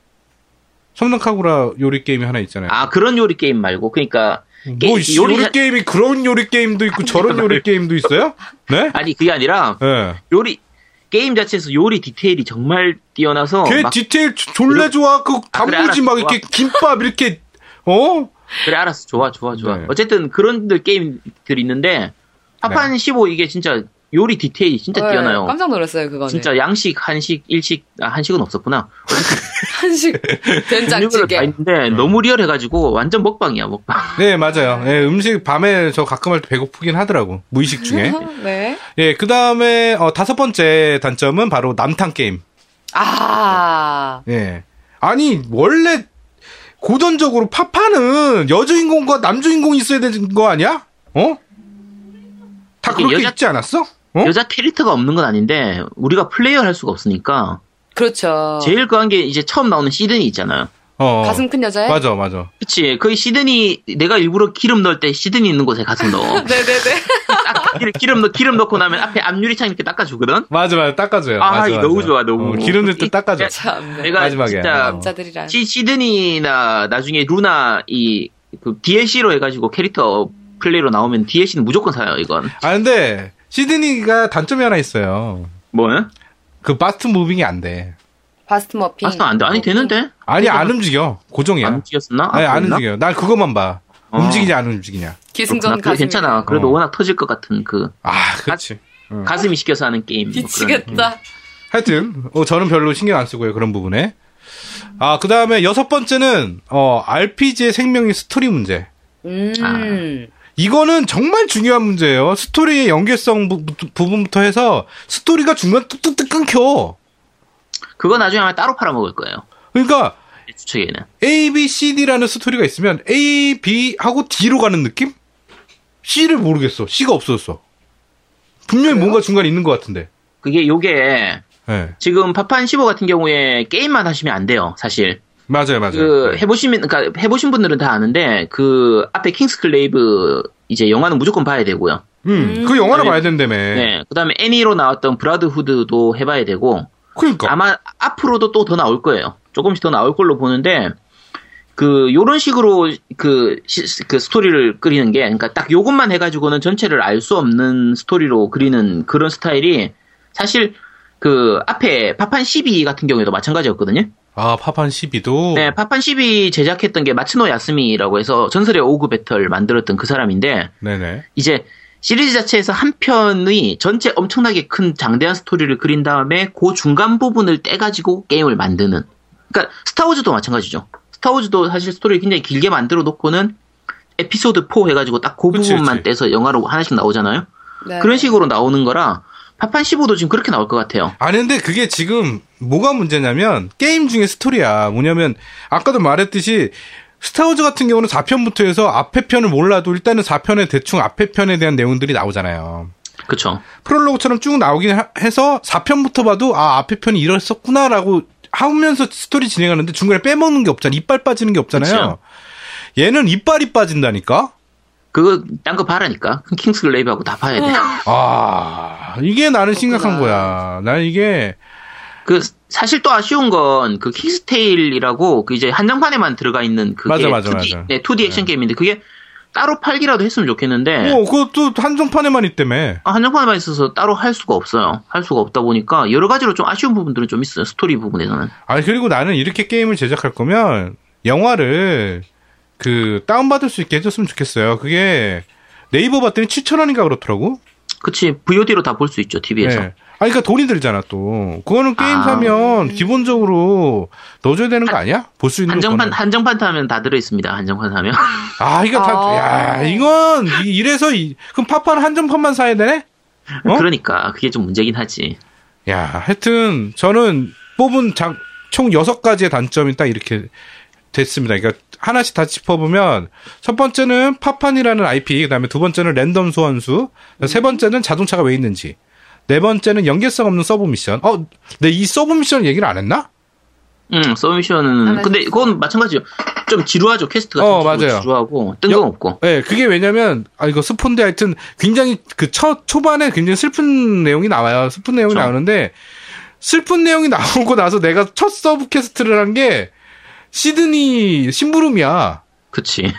섬란카구라 요리 게임이 하나 있잖아요. 아 그런 요리 게임 말고 그러니까 게- 뭐, 씨, 요리, 요리- 게임이 그런 요리 게임도 있고 저런 요리 게임도 있어요? 네? <laughs> 아니 그게 아니라 예. 요리 게임 자체에서 요리 디테일이 정말 뛰어나서 걔막 디테일 조- 졸래 좋아. 그 아, 그래, 단무지. 막 이렇게 김밥 이렇게, 어? 그래 알았어 좋아 좋아 좋아 네. 어쨌든 그런 들 게임들이 있는데 파판 15 이게 진짜 요리 디테일이 진짜 네, 뛰어나요. 깜짝 놀랐어요, 그거는. 진짜 양식, 한식, 일식, 아, 한식은 없었구나. <laughs> 한식, 된장찌개. 있는데 너무 리얼해가지고 완전 먹방이야 먹방. <laughs> 네, 맞아요. 예, 음식 밤에 저 가끔 할 때 배고프긴 하더라고. 무의식 중에. <laughs> 네. 예, 그 다음에, 어, 다섯 번째 단점은 바로 남탕 게임. 아, 예. 아니, 원래, 고전적으로 파파는 여주인공과 남주인공이 있어야 되는 거 아니야? 어? 다 그렇게 여자- 있지 않았어? 어? 여자 캐릭터가 없는 건 아닌데 우리가 플레이어 할 수가 없으니까 그렇죠. 제일 그한 게 이제 처음 나오는 시드니 있잖아요. 어. 가슴 큰 여자애? 맞아, 맞아. 그치. 거의 시드니, 내가 일부러 기름 넣을 때 시드니 있는 곳에 가서 넣어. <laughs> 네네네. 딱 기- 기름, 넣, 기름 넣고 나면 앞에 앞유리창 이렇게 닦아주거든? 맞아, 맞아. 닦아줘요. 아, 맞아, 이거 맞아. 너무 좋아, 너무. 어, 기름 넣을 때 닦아줘. 참. 네. 내가 마지막에. 진짜 어. 남자들이란. 시, 시드니나 나중에 루나 이, 그 DLC로 해가지고 캐릭터 플레이로 나오면 DLC는 무조건 사요, 이건. 아, 근데, 시드니가 단점이 하나 있어요. 뭐요? 그 bust moving이 안 돼. bust moving. 아스도 안 돼. 아니, 되는데? 아니, 안 움직여. 고정이야. 안 움직였었나? 아니, 안 그랬나? 움직여. 난 그것만 봐. 어. 움직이냐, 안 움직이냐. 기승전 가슴. 괜찮아. 그래도 어. 워낙 터질 것 같은 그, 아, 그렇지. 가슴이 시켜서 하는 게임. 뭐 미치겠다. 하여튼, 어, 저는 별로 신경 안 쓰고요, 그런 부분에. 아, 그 다음에 여섯 번째는, 어, RPG의 생명이 스토리 문제. 음. 이거는 정말 중요한 문제예요. 스토리의 연계성 부, 분부터 해서 스토리가 중간 뚝뚝뚝 끊겨. 그거 나중에 아마 따로 팔아먹을 거예요. 그러니까 내 추측에는. A, B, C, D라는 스토리가 있으면 A, B 하고 D로 가는 느낌? C를 모르겠어. C가 없어졌어. 분명히 뭔가 중간에 있는 것 같은데. 그게 요게, 네. 지금 파판 15 같은 경우에 게임만 하시면 안 돼요, 사실. 맞아요, 맞아요. 그, 해보시면, 그니까, 해보신 분들은 다 아는데, 그, 앞에 킹스글레이브, 이제 영화는 무조건 봐야 되고요. 음, 그 영화를 네. 봐야 된다며. 네. 그 다음에 애니로 나왔던 브라더후드도 해봐야 되고, 그러니까. 아마 앞으로도 또 더 나올 거예요. 조금씩 더 나올 걸로 보는데, 그, 요런 식으로 그, 시- 그 스토리를 그리는 게, 그러니까 딱 요것만 해가지고는 전체를 알 수 없는 스토리로 그리는 그런 스타일이, 사실, 그, 앞에 파판 12 같은 경우에도 마찬가지였거든요. 아, 파판 12도. 네, 파판 12 제작했던 게 마츠노 야스미라고 해서 전설의 오우거 배틀 만들었던 그 사람인데, 네네. 이제 시리즈 자체에서 한 편의 전체 엄청나게 큰 장대한 스토리를 그린 다음에 그 중간 부분을 떼가지고 게임을 만드는. 그러니까 스타워즈도 마찬가지죠. 스타워즈도 사실 스토리를 굉장히 길게 만들어 놓고는 에피소드 4 해가지고 딱 그 부분만 그치. 떼서 영화로 하나씩 나오잖아요. 네. 그런 식으로 나오는 거라 파판 15도 지금 그렇게 나올 것 같아요. 아니, 근데 그게 지금 뭐가 문제냐면, 게임 중에 스토리야. 뭐냐면, 아까도 말했듯이, 스타워즈 같은 경우는 4편부터 해서 앞에 편을 몰라도 일단은 4편에 대충 앞에 편에 대한 내용들이 나오잖아요. 그쵸. 프롤로그처럼 쭉 나오긴 하- 해서 4편부터 봐도 아 앞에 편이 이랬었구나라고 하면서 스토리 진행하는데 중간에 빼먹는 게 없잖아. 이빨 빠지는 게 없잖아요. 그쵸. 얘는 이빨이 빠진다니까? 그거 딴 거 봐라니까. 킹스글레이브하고 다 봐야 돼. 아, 이게 나는 심각한 거야. 나는 이게, 그 사실 또 아쉬운 건 그 킹스테일이라고 그 이제 한정판에만 들어가 있는 그게 맞아, 맞아, 2D, 맞아. 네, 2D 액션 게임인데 그게 따로 팔기라도 했으면 좋겠는데 어, 그것도 한정판에만 있다며. 아, 한정판에만 있어서 따로 할 수가 없어요. 할 수가 없다 보니까 여러 가지로 좀 아쉬운 부분들은 좀 있어요. 스토리 부분에서는. 아니, 그리고 나는 이렇게 게임을 제작할 거면, 영화를, 그, 다운받을 수 있게 해줬으면 좋겠어요. 그게, 네이버 봤더니 7,000원인가 그렇더라고? 그치 VOD로 다 볼 수 있죠 TV에서. 네. 아니, 그러니까 돈이 들잖아, 또. 그거는 게임 아. 사면 기본적으로 넣어줘야 되는 거 아니야? 볼 수 있는 한정판 거는. 한정판 타면 다 들어 있습니다. 한정판 사면. 아, 이거 다, 아. 야, 이건, 이- 이래서, 이, 그럼 파파는 한정판만 사야 되네? 어? 그러니까 그게 좀 문제긴 하지. 야, 하여튼, 저는 뽑은 장, 총 6가지의 단점이 딱 이렇게 됐습니다. 그러니까 하나씩 다 짚어보면, 첫 번째는 파판이라는 IP, 그 다음에 두 번째는 랜덤 소환수, 세 번째는 자동차가 왜 있는지, 네 번째는 연계성 없는 sub mission. 어, 내 이 sub mission 얘기를 안 했나? 응, sub mission은 하나 근데 그건 마찬가지죠. 좀 지루하죠. quest가 어, 좀 맞아요. 지루하고 뜬금없고. 예, 그게 왜냐면, 아, 이거 스포인데 하여튼 굉장히 그 첫, 초반에 굉장히 슬픈 내용이 나와요. 슬픈 내용이 그렇죠. 나오는데, 슬픈 내용이 <laughs> 나오고 나서 내가 첫 sub quest를 한 게, 시드니 심부름이야. 그치.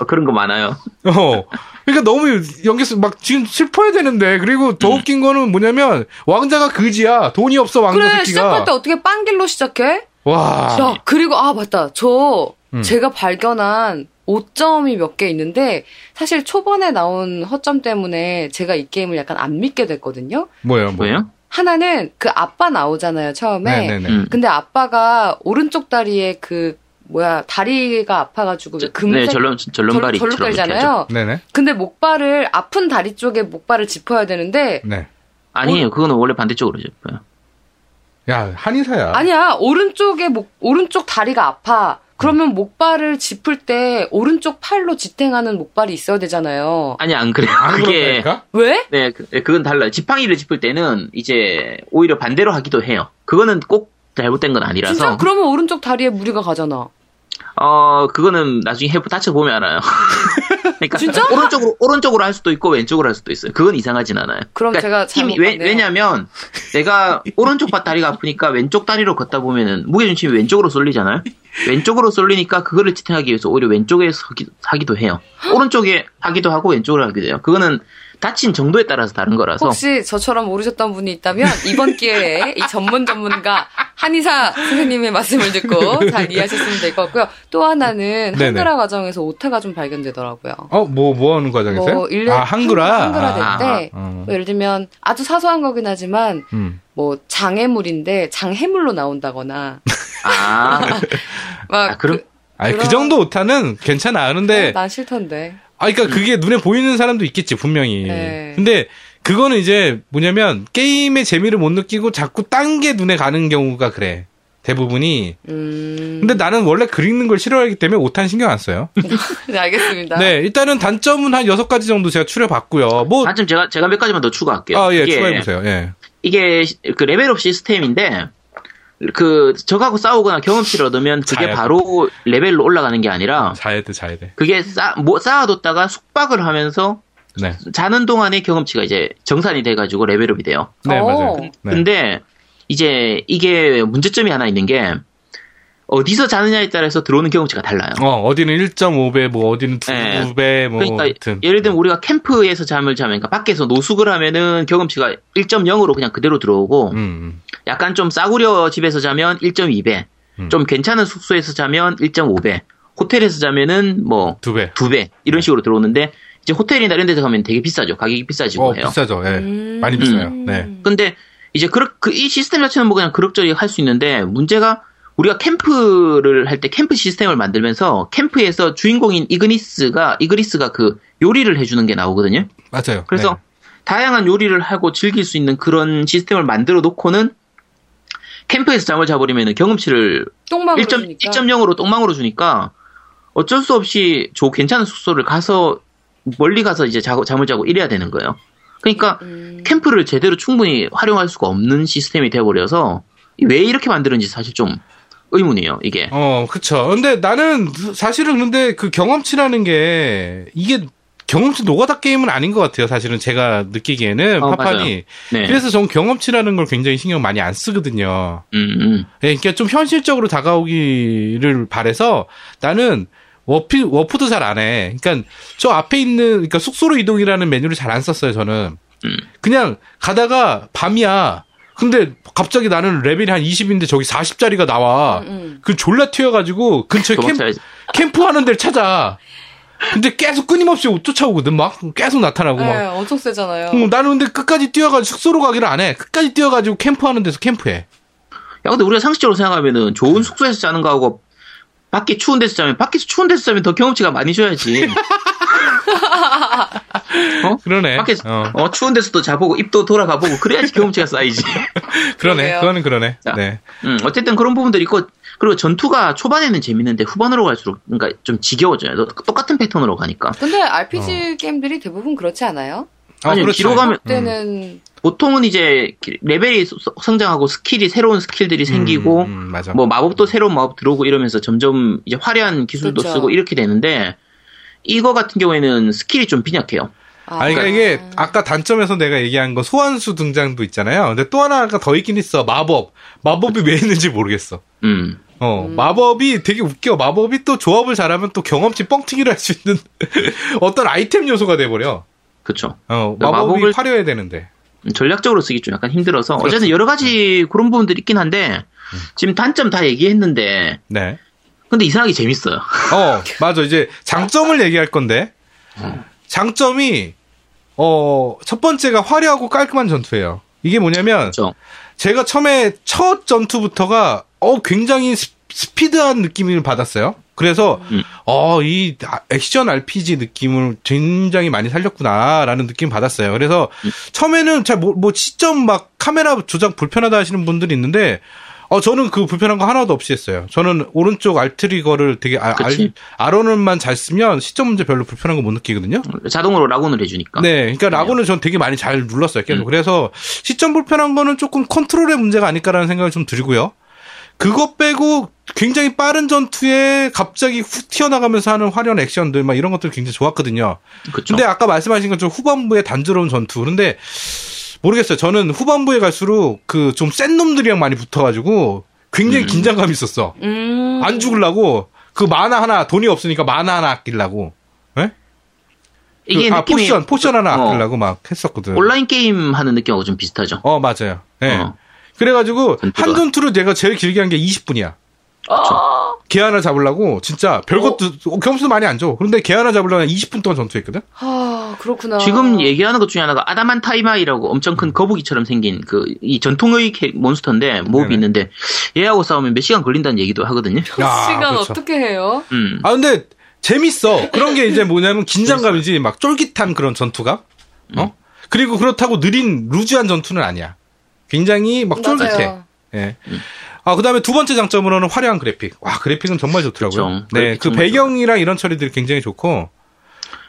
어, 그런 거 많아요. 어. 그러니까 너무 연계성, 막 지금 슬퍼야 되는데, 그리고 더 웃긴 거는 뭐냐면, 왕자가 그지야. 돈이 없어, 왕자 그래, 새끼가. 시작할 때 어떻게 빵길로 시작해? 와. 야, 그리고, 아, 맞다. 저, 음. 제가 발견한 오점이 몇 개 있는데, 사실 초반에 나온 허점 때문에 제가 이 게임을 약간 안 믿게 됐거든요? 뭐예요, 뭐. 뭐예요? 하나는 그 아빠 나오잖아요, 처음에. 네네네. 음. 근데 아빠가 오른쪽 다리에 그, 뭐야, 다리가 아파가지고 왜 금색 네, 절름 하죠. 깔잖아요. 네네. 근데 목발을 아픈 다리 쪽에 목발을 짚어야 되는데 네. 아니에요. 그거는 원래 반대쪽으로 접어요. 야, 한의사야. 아니야 오른쪽에 목 오른쪽 다리가 아파. 그러면 목발을 짚을 때 오른쪽 팔로 지탱하는 목발이 있어야 되잖아요. 아니 안 그래요. 안 그게? 왜? 네, 그, 그건 달라요. 지팡이를 짚을 때는 이제 오히려 반대로 하기도 해요. 그거는 꼭 잘못된 건 아니라서. 진짜 그러면 오른쪽 다리에 무리가 가잖아. 어, 그거는 나중에 해보, 다쳐보면 알아요. <laughs> 그러니까 진짜? 오른쪽으로, 오른쪽으로 할 수도 있고 왼쪽으로 할 수도 있어요. 그건 이상하진 않아요. 그럼 제가 힘이, 왜. 왜냐면 내가 오른쪽 바 다리가 아프니까 왼쪽 다리로 걷다 보면은 무게중심이 왼쪽으로 쏠리잖아요. 왼쪽으로 쏠리니까 그거를 지탱하기 위해서 오히려 왼쪽에 서기, 하기도 해요. 오른쪽에 하기도 하고 왼쪽으로 하기도 해요. 그거는 다친 정도에 따라서 다른 거라서. 혹시 저처럼 모르셨던 분이 있다면 이번 기회에 이 전문 전문가 한의사 선생님의 말씀을 듣고 <laughs> 잘 이해하셨으면 될 것 같고요. 또 하나는. 한글화 과정에서 오타가 좀 발견되더라고요. 어, 뭐, 뭐 하는 과정이세요? 뭐 일레 아, 한글화? 한글화 될 아, 때 어. 뭐 예를 들면 아주 사소한 거긴 하지만 음. 뭐 장애물인데 장해물로 나온다거나 아, <laughs> 막 아, 그럼, 아니, 그 그럼- 정도 오타는 괜찮아. 근데, 난 싫던데. 아, 그니까 그게 눈에 보이는 사람도 있겠지, 분명히. 네. 근데, 그거는 이제 뭐냐면, 게임의 재미를 못 느끼고 자꾸 딴 게 눈에 가는 경우가 그래. 대부분이. 음. 근데 나는 원래 그리는 걸 싫어하기 때문에 오탄 신경 안 써요. <laughs> 네, 알겠습니다. 네, 일단은 단점은 한 여섯 가지 정도 제가 추려봤고요. 뭐, 한점 제가, 제가 몇 가지만 더 추가할게요. 아, 예, 이게- 추가해보세요. 예. 이게 그 level up 시스템인데 그 적하고 싸우거나 경험치를 얻으면 그게. 바로 레벨로 올라가는 게 아니라 자야 돼, 자야 돼. 그게 쌓, 뭐 쌓아뒀다가 숙박을 하면서 네. 자는 동안에 경험치가 이제 정산이 돼가지고 level up이 돼요. 네, 오. 맞아요. 네. 근데 이제 이게 문제점이 하나 있는 게 어디서 자느냐에 따라서 들어오는 경험치가 달라요. 어, 어디는 1.5배, 뭐, 어디는 네. 2배, 뭐, 그러니까 하여튼. 예를 들면 우리가 캠프에서 잠을 자면 그러니까 밖에서 노숙을 하면은 경험치가 1.0으로 그냥 그대로 들어오고 음, 음. 약간 좀 싸구려 집에서 자면 1.2배, 음. 좀 괜찮은 숙소에서 자면 1.5배, 호텔에서 자면은 뭐두 배. 2배 이런 식으로 들어오는데 이제 호텔이나 이런 데서 가면 되게 비싸죠. 가격이 비싸지고 어, 해요. 비싸죠. 예. 음. 많이 비싸요. 네. 근데 이제 그그 이 시스템 자체는 뭐 그냥 그럭저럭 할 수 있는데 문제가 우리가 캠프를 할 때 캠프 시스템을 만들면서 캠프에서 주인공인 이그니스가 이그리스가 그 요리를 해주는 게 나오거든요. 맞아요. 그래서 네. 다양한 요리를 하고 즐길 수 있는 그런 시스템을 만들어 놓고는 캠프에서 잠을 자버리면 경험치를 똥망으로 1., 주니까. 1.0으로 똥망으로 주니까 어쩔 수 없이 조 괜찮은 숙소를 가서 멀리 가서 이제 자, 잠을 자고 이래야 되는 거예요. 그러니까 음. 캠프를 제대로 충분히 활용할 수가 없는 시스템이 되어버려서 왜 이렇게 만드는지 사실 좀 의문이에요. 이게 어, 그쵸. 근데 나는 사실은 근데 그 경험치라는 게 이게 경험치 노가다 게임은 아닌 것 같아요. 사실은 제가 느끼기에는 어, 파판이. 맞아요. 네. 그래서 전 경험치라는 걸 굉장히 신경 많이 안 쓰거든요. 음, 음. 예, 그러니까 좀 현실적으로 다가오기를 바래서 나는 워피, 워프도 잘 안 해. 그러니까 저 앞에 있는, 그러니까 숙소로 이동이라는 메뉴를 잘 안 썼어요, 저는. 음. 그냥 가다가 밤이야. 근데 갑자기 나는 레벨이 한 20인데 저기 40짜리가 나와. 음. 그 졸라 튀어가지고 근처에 캠, 도망쳐야지. 캠프 하는 데를 찾아. 근데 계속 끊임없이 쫓아오거든, 막. 계속 나타나고 막. 네, 엄청 세잖아요. 어, 나는 근데 끝까지 뛰어가지고 숙소로 가기를 안 해. 끝까지 뛰어가지고 캠프하는 데서 캠프해. 야, 근데 우리가 상식적으로 생각하면은 좋은 숙소에서 자는 거하고 밖에 추운 데서 자면 밖에서 추운 데서 자면 더 경험치가 많이 줘야지. <laughs> 어? 그러네. 밖에서 어. 어, 추운 데서도 자보고 입도 돌아가 보고 그래야지 경험치가 쌓이지. <laughs> 그러네. 그거는 그러네. 자. 네. 음, 어쨌든 그런 부분들이 있고 그리고 전투가 초반에는 재밌는데 후반으로 갈수록 그러니까 좀 지겨워져요. 똑같은 패턴으로 가니까. 근데 RPG 게임들이 대부분 그렇지 않아요? 아니, 그렇죠. 뒤로 가면- 그때는 보통은 이제 레벨이 소- 성장하고 skill이 새로운 skill들이 생기고 음, 음, 맞아. 뭐 마법도 새로운 마법 들어오고 이러면서 점점 이제 화려한 기술도 그쵸. 쓰고 이렇게 되는데 이거 같은 경우에는 skill이 좀 빈약해요. 아, 아니, 그러니까 이게 아까 단점에서 내가 얘기한 거 소환수 등장도 있잖아요. 근데 또 하나가 더 있긴 있어. 마법. 마법이 왜 있는지 모르겠어. 음. 어, 마법이 되게 웃겨. 마법이 또 조합을 잘하면 또 경험치 뻥튀기를 할 수 있는 <laughs> 어떤 아이템 요소가 돼버려. 그쵸. 어, 그러니까 마법이 마법을- 화려해야 되는데. 음, 전략적으로 쓰기 좀 약간 힘들어서 그렇죠. 어쨌든 여러 가지 그런 부분들이 있긴 한데 음. 지금 단점 다 얘기했는데 네. 근데 이상하게 재밌어요. <laughs> 어, 맞아. 이제 장점을 얘기할 건데. 장점이, 어, 첫 번째가 화려하고 깔끔한 전투예요. 이게 뭐냐면, 그렇죠. 제가 처음에 첫 전투부터가 어 굉장히 스- 스피드한 느낌을 받았어요. 그래서 음. 어 이 액션 RPG 느낌을 굉장히 많이 살렸구나라는 느낌 받았어요. 그래서 음. 처음에는 잘 뭐 뭐 시점 막 카메라 조작 불편하다 하시는 분들이 있는데 어 저는 그 불편한 거 하나도 없이 했어요. 저는 오른쪽 알트리거를 되게 아, 알. 아론을만 잘 쓰면 시점 문제 별로 불편한 거 못 느끼거든요. 자동으로 라곤을 해주니까. 네, 그러니까 라고는 전 되게 많이 잘 눌렀어요. 계속. 음. 그래서 시점 불편한 거는 조금 컨트롤의 문제가 아닐까라는 생각이 좀 들고요. 그것 빼고 굉장히 빠른 전투에 갑자기 훅 튀어나가면서 하는 화려한 액션들 막 이런 것들 굉장히 좋았거든요. 그쵸. 근데 아까 말씀하신 것처럼 후반부의 단조로운 전투. 그런데 모르겠어요. 저는 후반부에 갈수록 그 좀 센 놈들이랑 많이 붙어가지고 굉장히 음. 긴장감이 있었어. 음. 안 죽으려고 그 만화 하나 돈이 없으니까 만화 하나 아끼려고. 예? 이게 그, 아, 느낌이 potion potion 하나 어, 아끼려고 막 했었거든. 온라인 게임 하는 느낌하고 좀 비슷하죠. 어 맞아요. 예. 어. 그래가지고 전투가. 한 전투를 내가 제일 길게 한 게 20분이야. 아, 개 하나 잡으려고 진짜 별것도 어, 경험치 많이 안 줘. 그런데 개 하나 잡으려고 한 20분 동안 전투했거든. 아, 그렇구나. 지금 얘기하는 것 중에 하나가 아다만 타이마이라고 엄청 큰 거북이처럼 생긴 그 이 전통의 캐- 몬스터인데 몹이 네네. 있는데 얘하고 싸우면 몇 시간 걸린다는 얘기도 하거든요. 그 야, 시간 그렇죠. 어떻게 해요? 음. 아 근데 재밌어. 그런 게 이제 뭐냐면 <laughs> 긴장감이지 막 쫄깃한 그런 전투가. 어? 그리고 그렇다고 느린 루즈한 전투는 아니야. 굉장히 막 쫄깃해. 맞아요. 예. 아, 그 다음에 두 번째 장점으로는 화려한 그래픽. 와, 그래픽은 정말 좋더라고요. 그쵸. 네, 그 배경이랑 이런 처리들이 굉장히 좋고.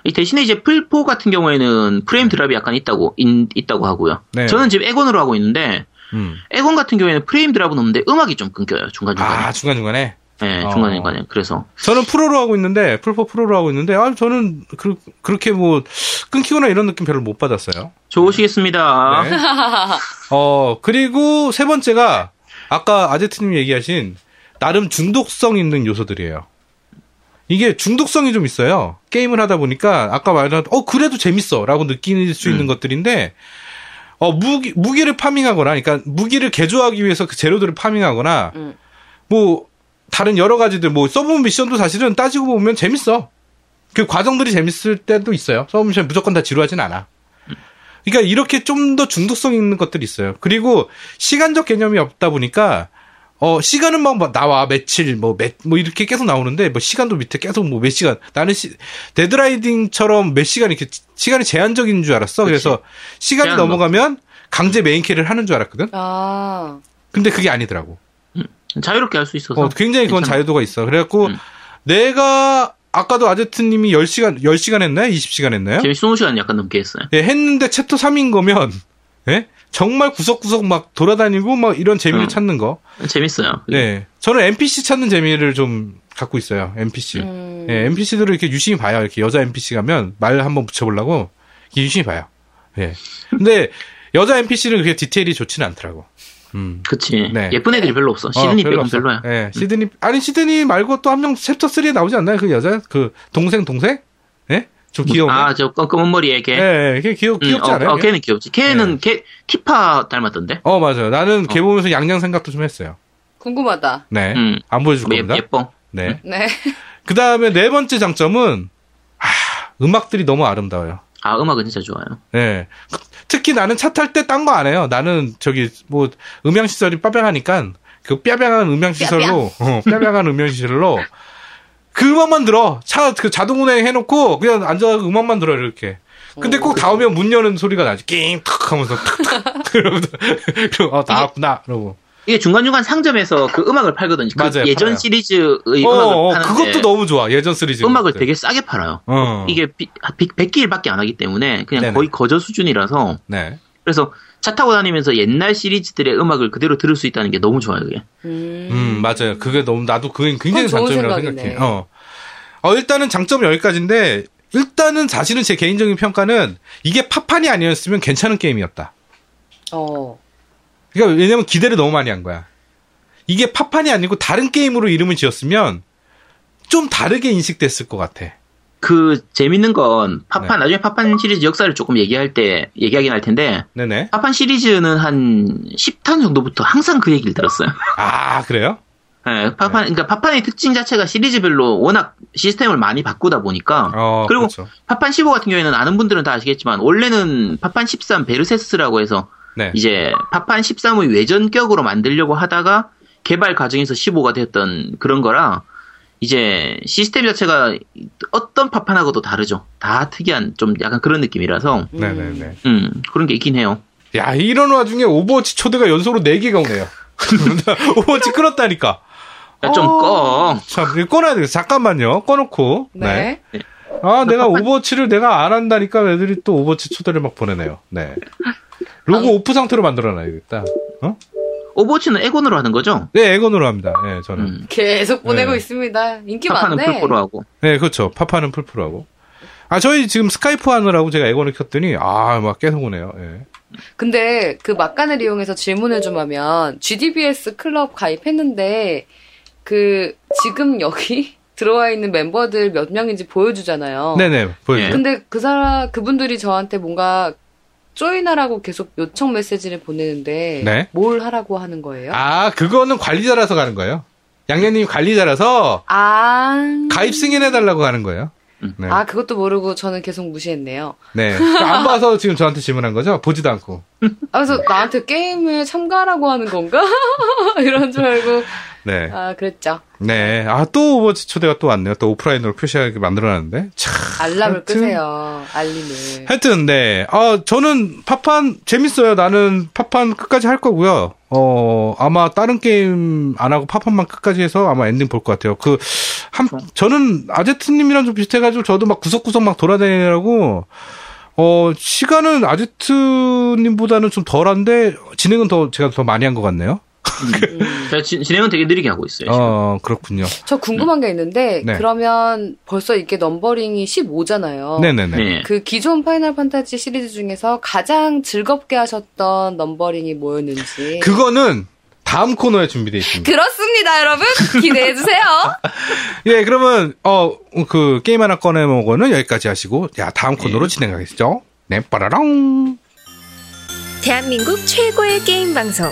이 대신에 이제 플4 같은 경우에는 frame drop이 약간 있다고 인- 있다고 하고요. 네. 저는 지금 엑원으로 하고 있는데 음. 엑원 같은 경우에는 frame drop은 없는데 음악이 좀 끊겨요 중간 중간에. 아, 중간 중간에. 네, 어. 중간 중간에. 그래서 저는 프로로 하고 있는데, 플포 프로로 하고 있는데, 아, 저는 그, 그렇게 뭐, 끊기거나 이런 느낌 별로 못 받았어요. 좋으시겠습니다. 네. <laughs> 어, 그리고 세 번째가, 아까 아제트님 얘기하신, 나름 중독성 있는 요소들이에요. 이게 중독성이 좀 있어요. 게임을 하다 보니까, 아까 말한, 어, 그래도 재밌어. 라고 느낄 수 있는 것들인데, 어, 무기, 무기를 farming하거나, 그러니까 무기를 개조하기 위해서 그 재료들을 farming하거나, 음. 뭐, 다른 여러 가지들, 뭐, sub mission도 사실은 따지고 보면 재밌어. 그 과정들이 재밌을 때도 있어요. sub mission 무조건 다 지루하진 않아. 그러니까 이렇게 좀 더 중독성 있는 것들이 있어요. 그리고 시간적 개념이 없다 보니까 어 시간은 막 나와 며칠 뭐몇뭐 이렇게 계속 나오는데 뭐 시간도 밑에 계속 뭐 몇 시간 나는 시, 데드라이징처럼 몇 시간 이렇게 지- 시간이 제한적인 줄 알았어. 그래서 시간이 넘어가면 강제 main quest를 하는 줄 알았거든. 아, 근데 그게 아니더라고. 자유롭게 할 수 있어서. 어, 굉장히 그건 괜찮아. 자유도가 있어. 그래갖고 음. 내가 아까도 아제트님이 10시간 10시간 했나요? 20시간 했나요? 지금 20시간 약간 넘게 했어요. 예, 했는데 챕터 3인 거면, 예? 정말 구석구석 막 돌아다니고 막 이런 재미를 음. 찾는 거. 재밌어요. 네. 저는 NPC 찾는 재미를 좀 갖고 있어요. NPC. 음. 예, NPC들을 이렇게 유심히 봐요. 이렇게 여자 NPC 가면 말 한번 붙여보려고 이렇게 유심히 봐요. 예. 근데 여자 NPC는 그렇게 디테일이 좋지는 않더라고. 음. 그치. 네. 예쁜 애들이 별로 없어. 시드니 별로 빼곤 없어. 별로야. 예, 시드니, 아니, 시드니 말고 또 한 명 챕터 3에 나오지 않나요? 그 여자? 그 동생, 동생? 예? 좀 귀여운 거. 아, 저 검- 검은 머리에 걔. 예, 예, 걔 귀엽, 음, 귀엽지 어, 않아요? 어, 걔? 걔는 귀엽지. 걔는 걔 티파 닮았던데. 어, 맞아요. 나는 걔 보면서 양양 생각도 좀 했어요. 궁금하다. 네. 음. 안 보여줄 예, 겁니다. 예뻐. 네. 네. <laughs> 그 다음에 네 번째 장점은, 아, 음악들이 너무 아름다워요. 아, 음악은 진짜 좋아요. 네. 특히 나는 차 탈 때 딴 거 안 해요. 나는 저기, 뭐, 음향 시설이 빠방하니까, 그 뼈병한 음향 시설로, 어, 뼈병한 음향 시설로, 그 음악만 들어. 차, 그 자동 운행 해 놓고, 그냥 앉아서 음악만 들어, 이렇게. 근데 꼭 닿으면 문 여는 소리가 나지. 낑, 탁 하면서, 탁, 탁. <laughs> 그러면서, 그럼, 어, 나왔구나. 그러고. 이게 중간중간 상점에서 그 음악을 팔거든요. 그 맞아요, 예전 팔아요. 시리즈의 어, 음악을 어, 파는데 그것도 너무 좋아. 예전 시리즈. 음악을. 되게 싸게 팔아요. 어. 이게 비, 100개일밖에 안 하기 때문에 그냥 네네. 거의 거저 수준이라서 네. 그래서 차 타고 다니면서 옛날 시리즈들의 음악을 그대로 들을 수 있다는 게 너무 좋아요. 그게. 음. 음, 맞아요. 그게 너무, 나도 그게 굉장히 장점이라고. 생각해. 어. 어, 일단은 장점은 여기까지인데, 일단은 사실은 제 개인적인 평가는 이게 파판이 아니었으면 괜찮은 게임이었다. 어. 그러니까 왜냐면 기대를 너무 많이 한 거야. 이게 파판이 아니고 다른 게임으로 이름을 지었으면 좀 다르게 인식됐을 것 같아. 그 재밌는 건 파판 네. 나중에 파판 시리즈 역사를 조금 얘기할 때 얘기하긴 할 텐데 네네. 파판 시리즈는 한 10탄 정도부터 항상 그 얘기를 들었어요. 아, 그래요? 네, 파판 그러니까 파판의 특징 자체가 시리즈별로 워낙 시스템을 많이 바꾸다 보니까 어, 그리고 그렇죠. 파판 15 같은 경우에는 아는 분들은 다 아시겠지만 원래는 파판 13 베르서스라고 해서 네. 이제 파판 13의 외전격으로 만들려고 하다가 개발 과정에서 15가 되었던 그런 거라 이제 시스템 자체가 어떤 파판하고도 다르죠. 다 특이한 좀 약간 그런 느낌이라서 네네네. 음 그런 게 있긴 해요. 야, 이런 와중에 오버워치 초대가 연속으로 4개가 오네요. <laughs> 오버워치 끊었다니까. 야, 좀 어. 꺼. 참, 이거 꺼놔야 되겠어. 잠깐만요. 꺼놓고. 네. 아, 내가 파판- 오버워치를 내가 안 한다니까 애들이 또 오버워치 초대를 막 보내네요. 네. log off 상태로 만들어놔야겠다. 어? 오버워치는 엑원으로 하는 거죠? 네, 엑원으로 합니다. 네, 저는. 음. 계속 보내고 네. 있습니다. 인기 파판은 많네. 플포로 하고. 네, 그렇죠. 파판은 플포로 하고. 아, 저희 지금 스카이프 하느라고 제가 엑원을 켰더니, 아, 막 계속 오네요. 예. 근데 그 막간을 이용해서 질문을 좀 하면 GDBS 클럽 가입했는데 그 지금 여기 <laughs> 들어와 있는 멤버들 몇 명인지 보여주잖아요. 네네, 보여주세요. 근데 그 사람 그분들이 저한테 뭔가 join하라고 계속 요청 메시지를 보내는데 네. 뭘 하라고 하는 거예요? 아, 그거는 관리자라서 가는 거예요. 양념님 관리자라서 아, 가입 승인해달라고 하는 거예요. 네. 아 그것도 모르고 저는 계속 무시했네요. 네. 안 봐서 지금 저한테 질문한 거죠? 보지도 않고. 아, 그래서 나한테 게임에 참가하라고 하는 건가? <laughs> 이런 줄 알고 네. 아 그랬죠. 네. 아, 또 오버워치 초대가 또 왔네요. 또 오프라인으로 표시하게 만들어놨는데. 참. 알람을 하여튼. 끄세요. 알림을. 하여튼, 네. 아, 저는 파판 재밌어요. 나는 파판 끝까지 할 거고요. 어, 아마 다른 게임 안 하고 파판만 끝까지 해서 아마 엔딩 볼 것 같아요. 그, 한, 저는 아제트님이랑 좀 비슷해가지고 저도 막 구석구석 막 돌아다니느라고, 어, 시간은 아제트님보다는 좀 덜한데, 진행은 더, 제가 더 많이 한 것 같네요. 제가 지- 진행은 되게 느리게 하고 있어요. 지금. 어, 그렇군요. 저 궁금한 게 있는데 네. 그러면 벌써 이게 numbering이 15잖아요. 네네네. 네. 그 기존 파이널 판타지 시리즈 중에서 가장 즐겁게 하셨던 numbering이 뭐였는지. 그거는 다음 코너에 준비되어 있습니다. 그렇습니다, 여러분. 기대해 주세요. <laughs> 예, 그러면 어 그 게임 하나 꺼내 먹어는 여기까지 하시고 야 다음 코너로 진행하겠죠. 네, 빠라랑. 대한민국 최고의 게임 방송